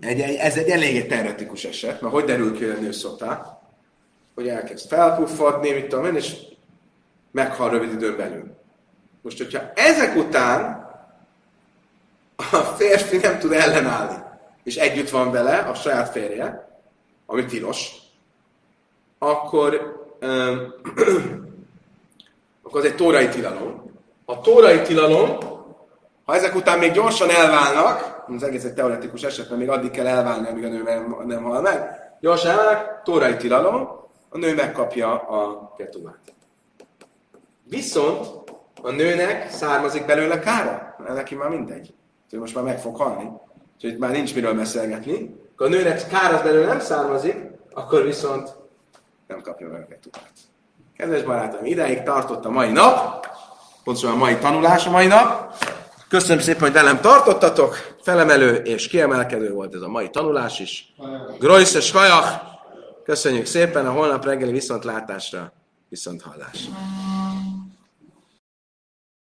Egy, egy, ez egy eléggé teoretikus eset, mert hogy derül ki, hogy a nő szota? Hogy elkezd felpuffadni, mit tudom én, és meghal rövid időn belül. Most, hogyha ezek után a férfi nem tud ellenállni, és együtt van vele a saját férje, ami tilos, akkor, um, akkor az egy tórai tilalom. A tórai tilalom, ha ezek után még gyorsan elválnak, az egész egy teoretikus eset, mert még addig kell elválni, amíg a nő nem, nem hal meg, gyorsan elválnak, tórai tilalom, a nő megkapja a ketubát. Viszont a nőnek származik belőle kára, mert neki már mindegy. Úgyhogy most már meg fog halni. Úgyhogy már nincs miről beszélgetni. Ha a nőnek kára belőle nem származik, akkor viszont nem kapja meg a ketubát. Kedves barátom, ideig tartott a mai nap, pontosan a mai tanulás a mai nap. Köszönöm szépen, hogy velem tartottatok. Felemelő és kiemelkedő volt ez a mai tanulás is. Grojsz és Kajak. Köszönjük szépen a holnap reggeli viszontlátásra, viszont.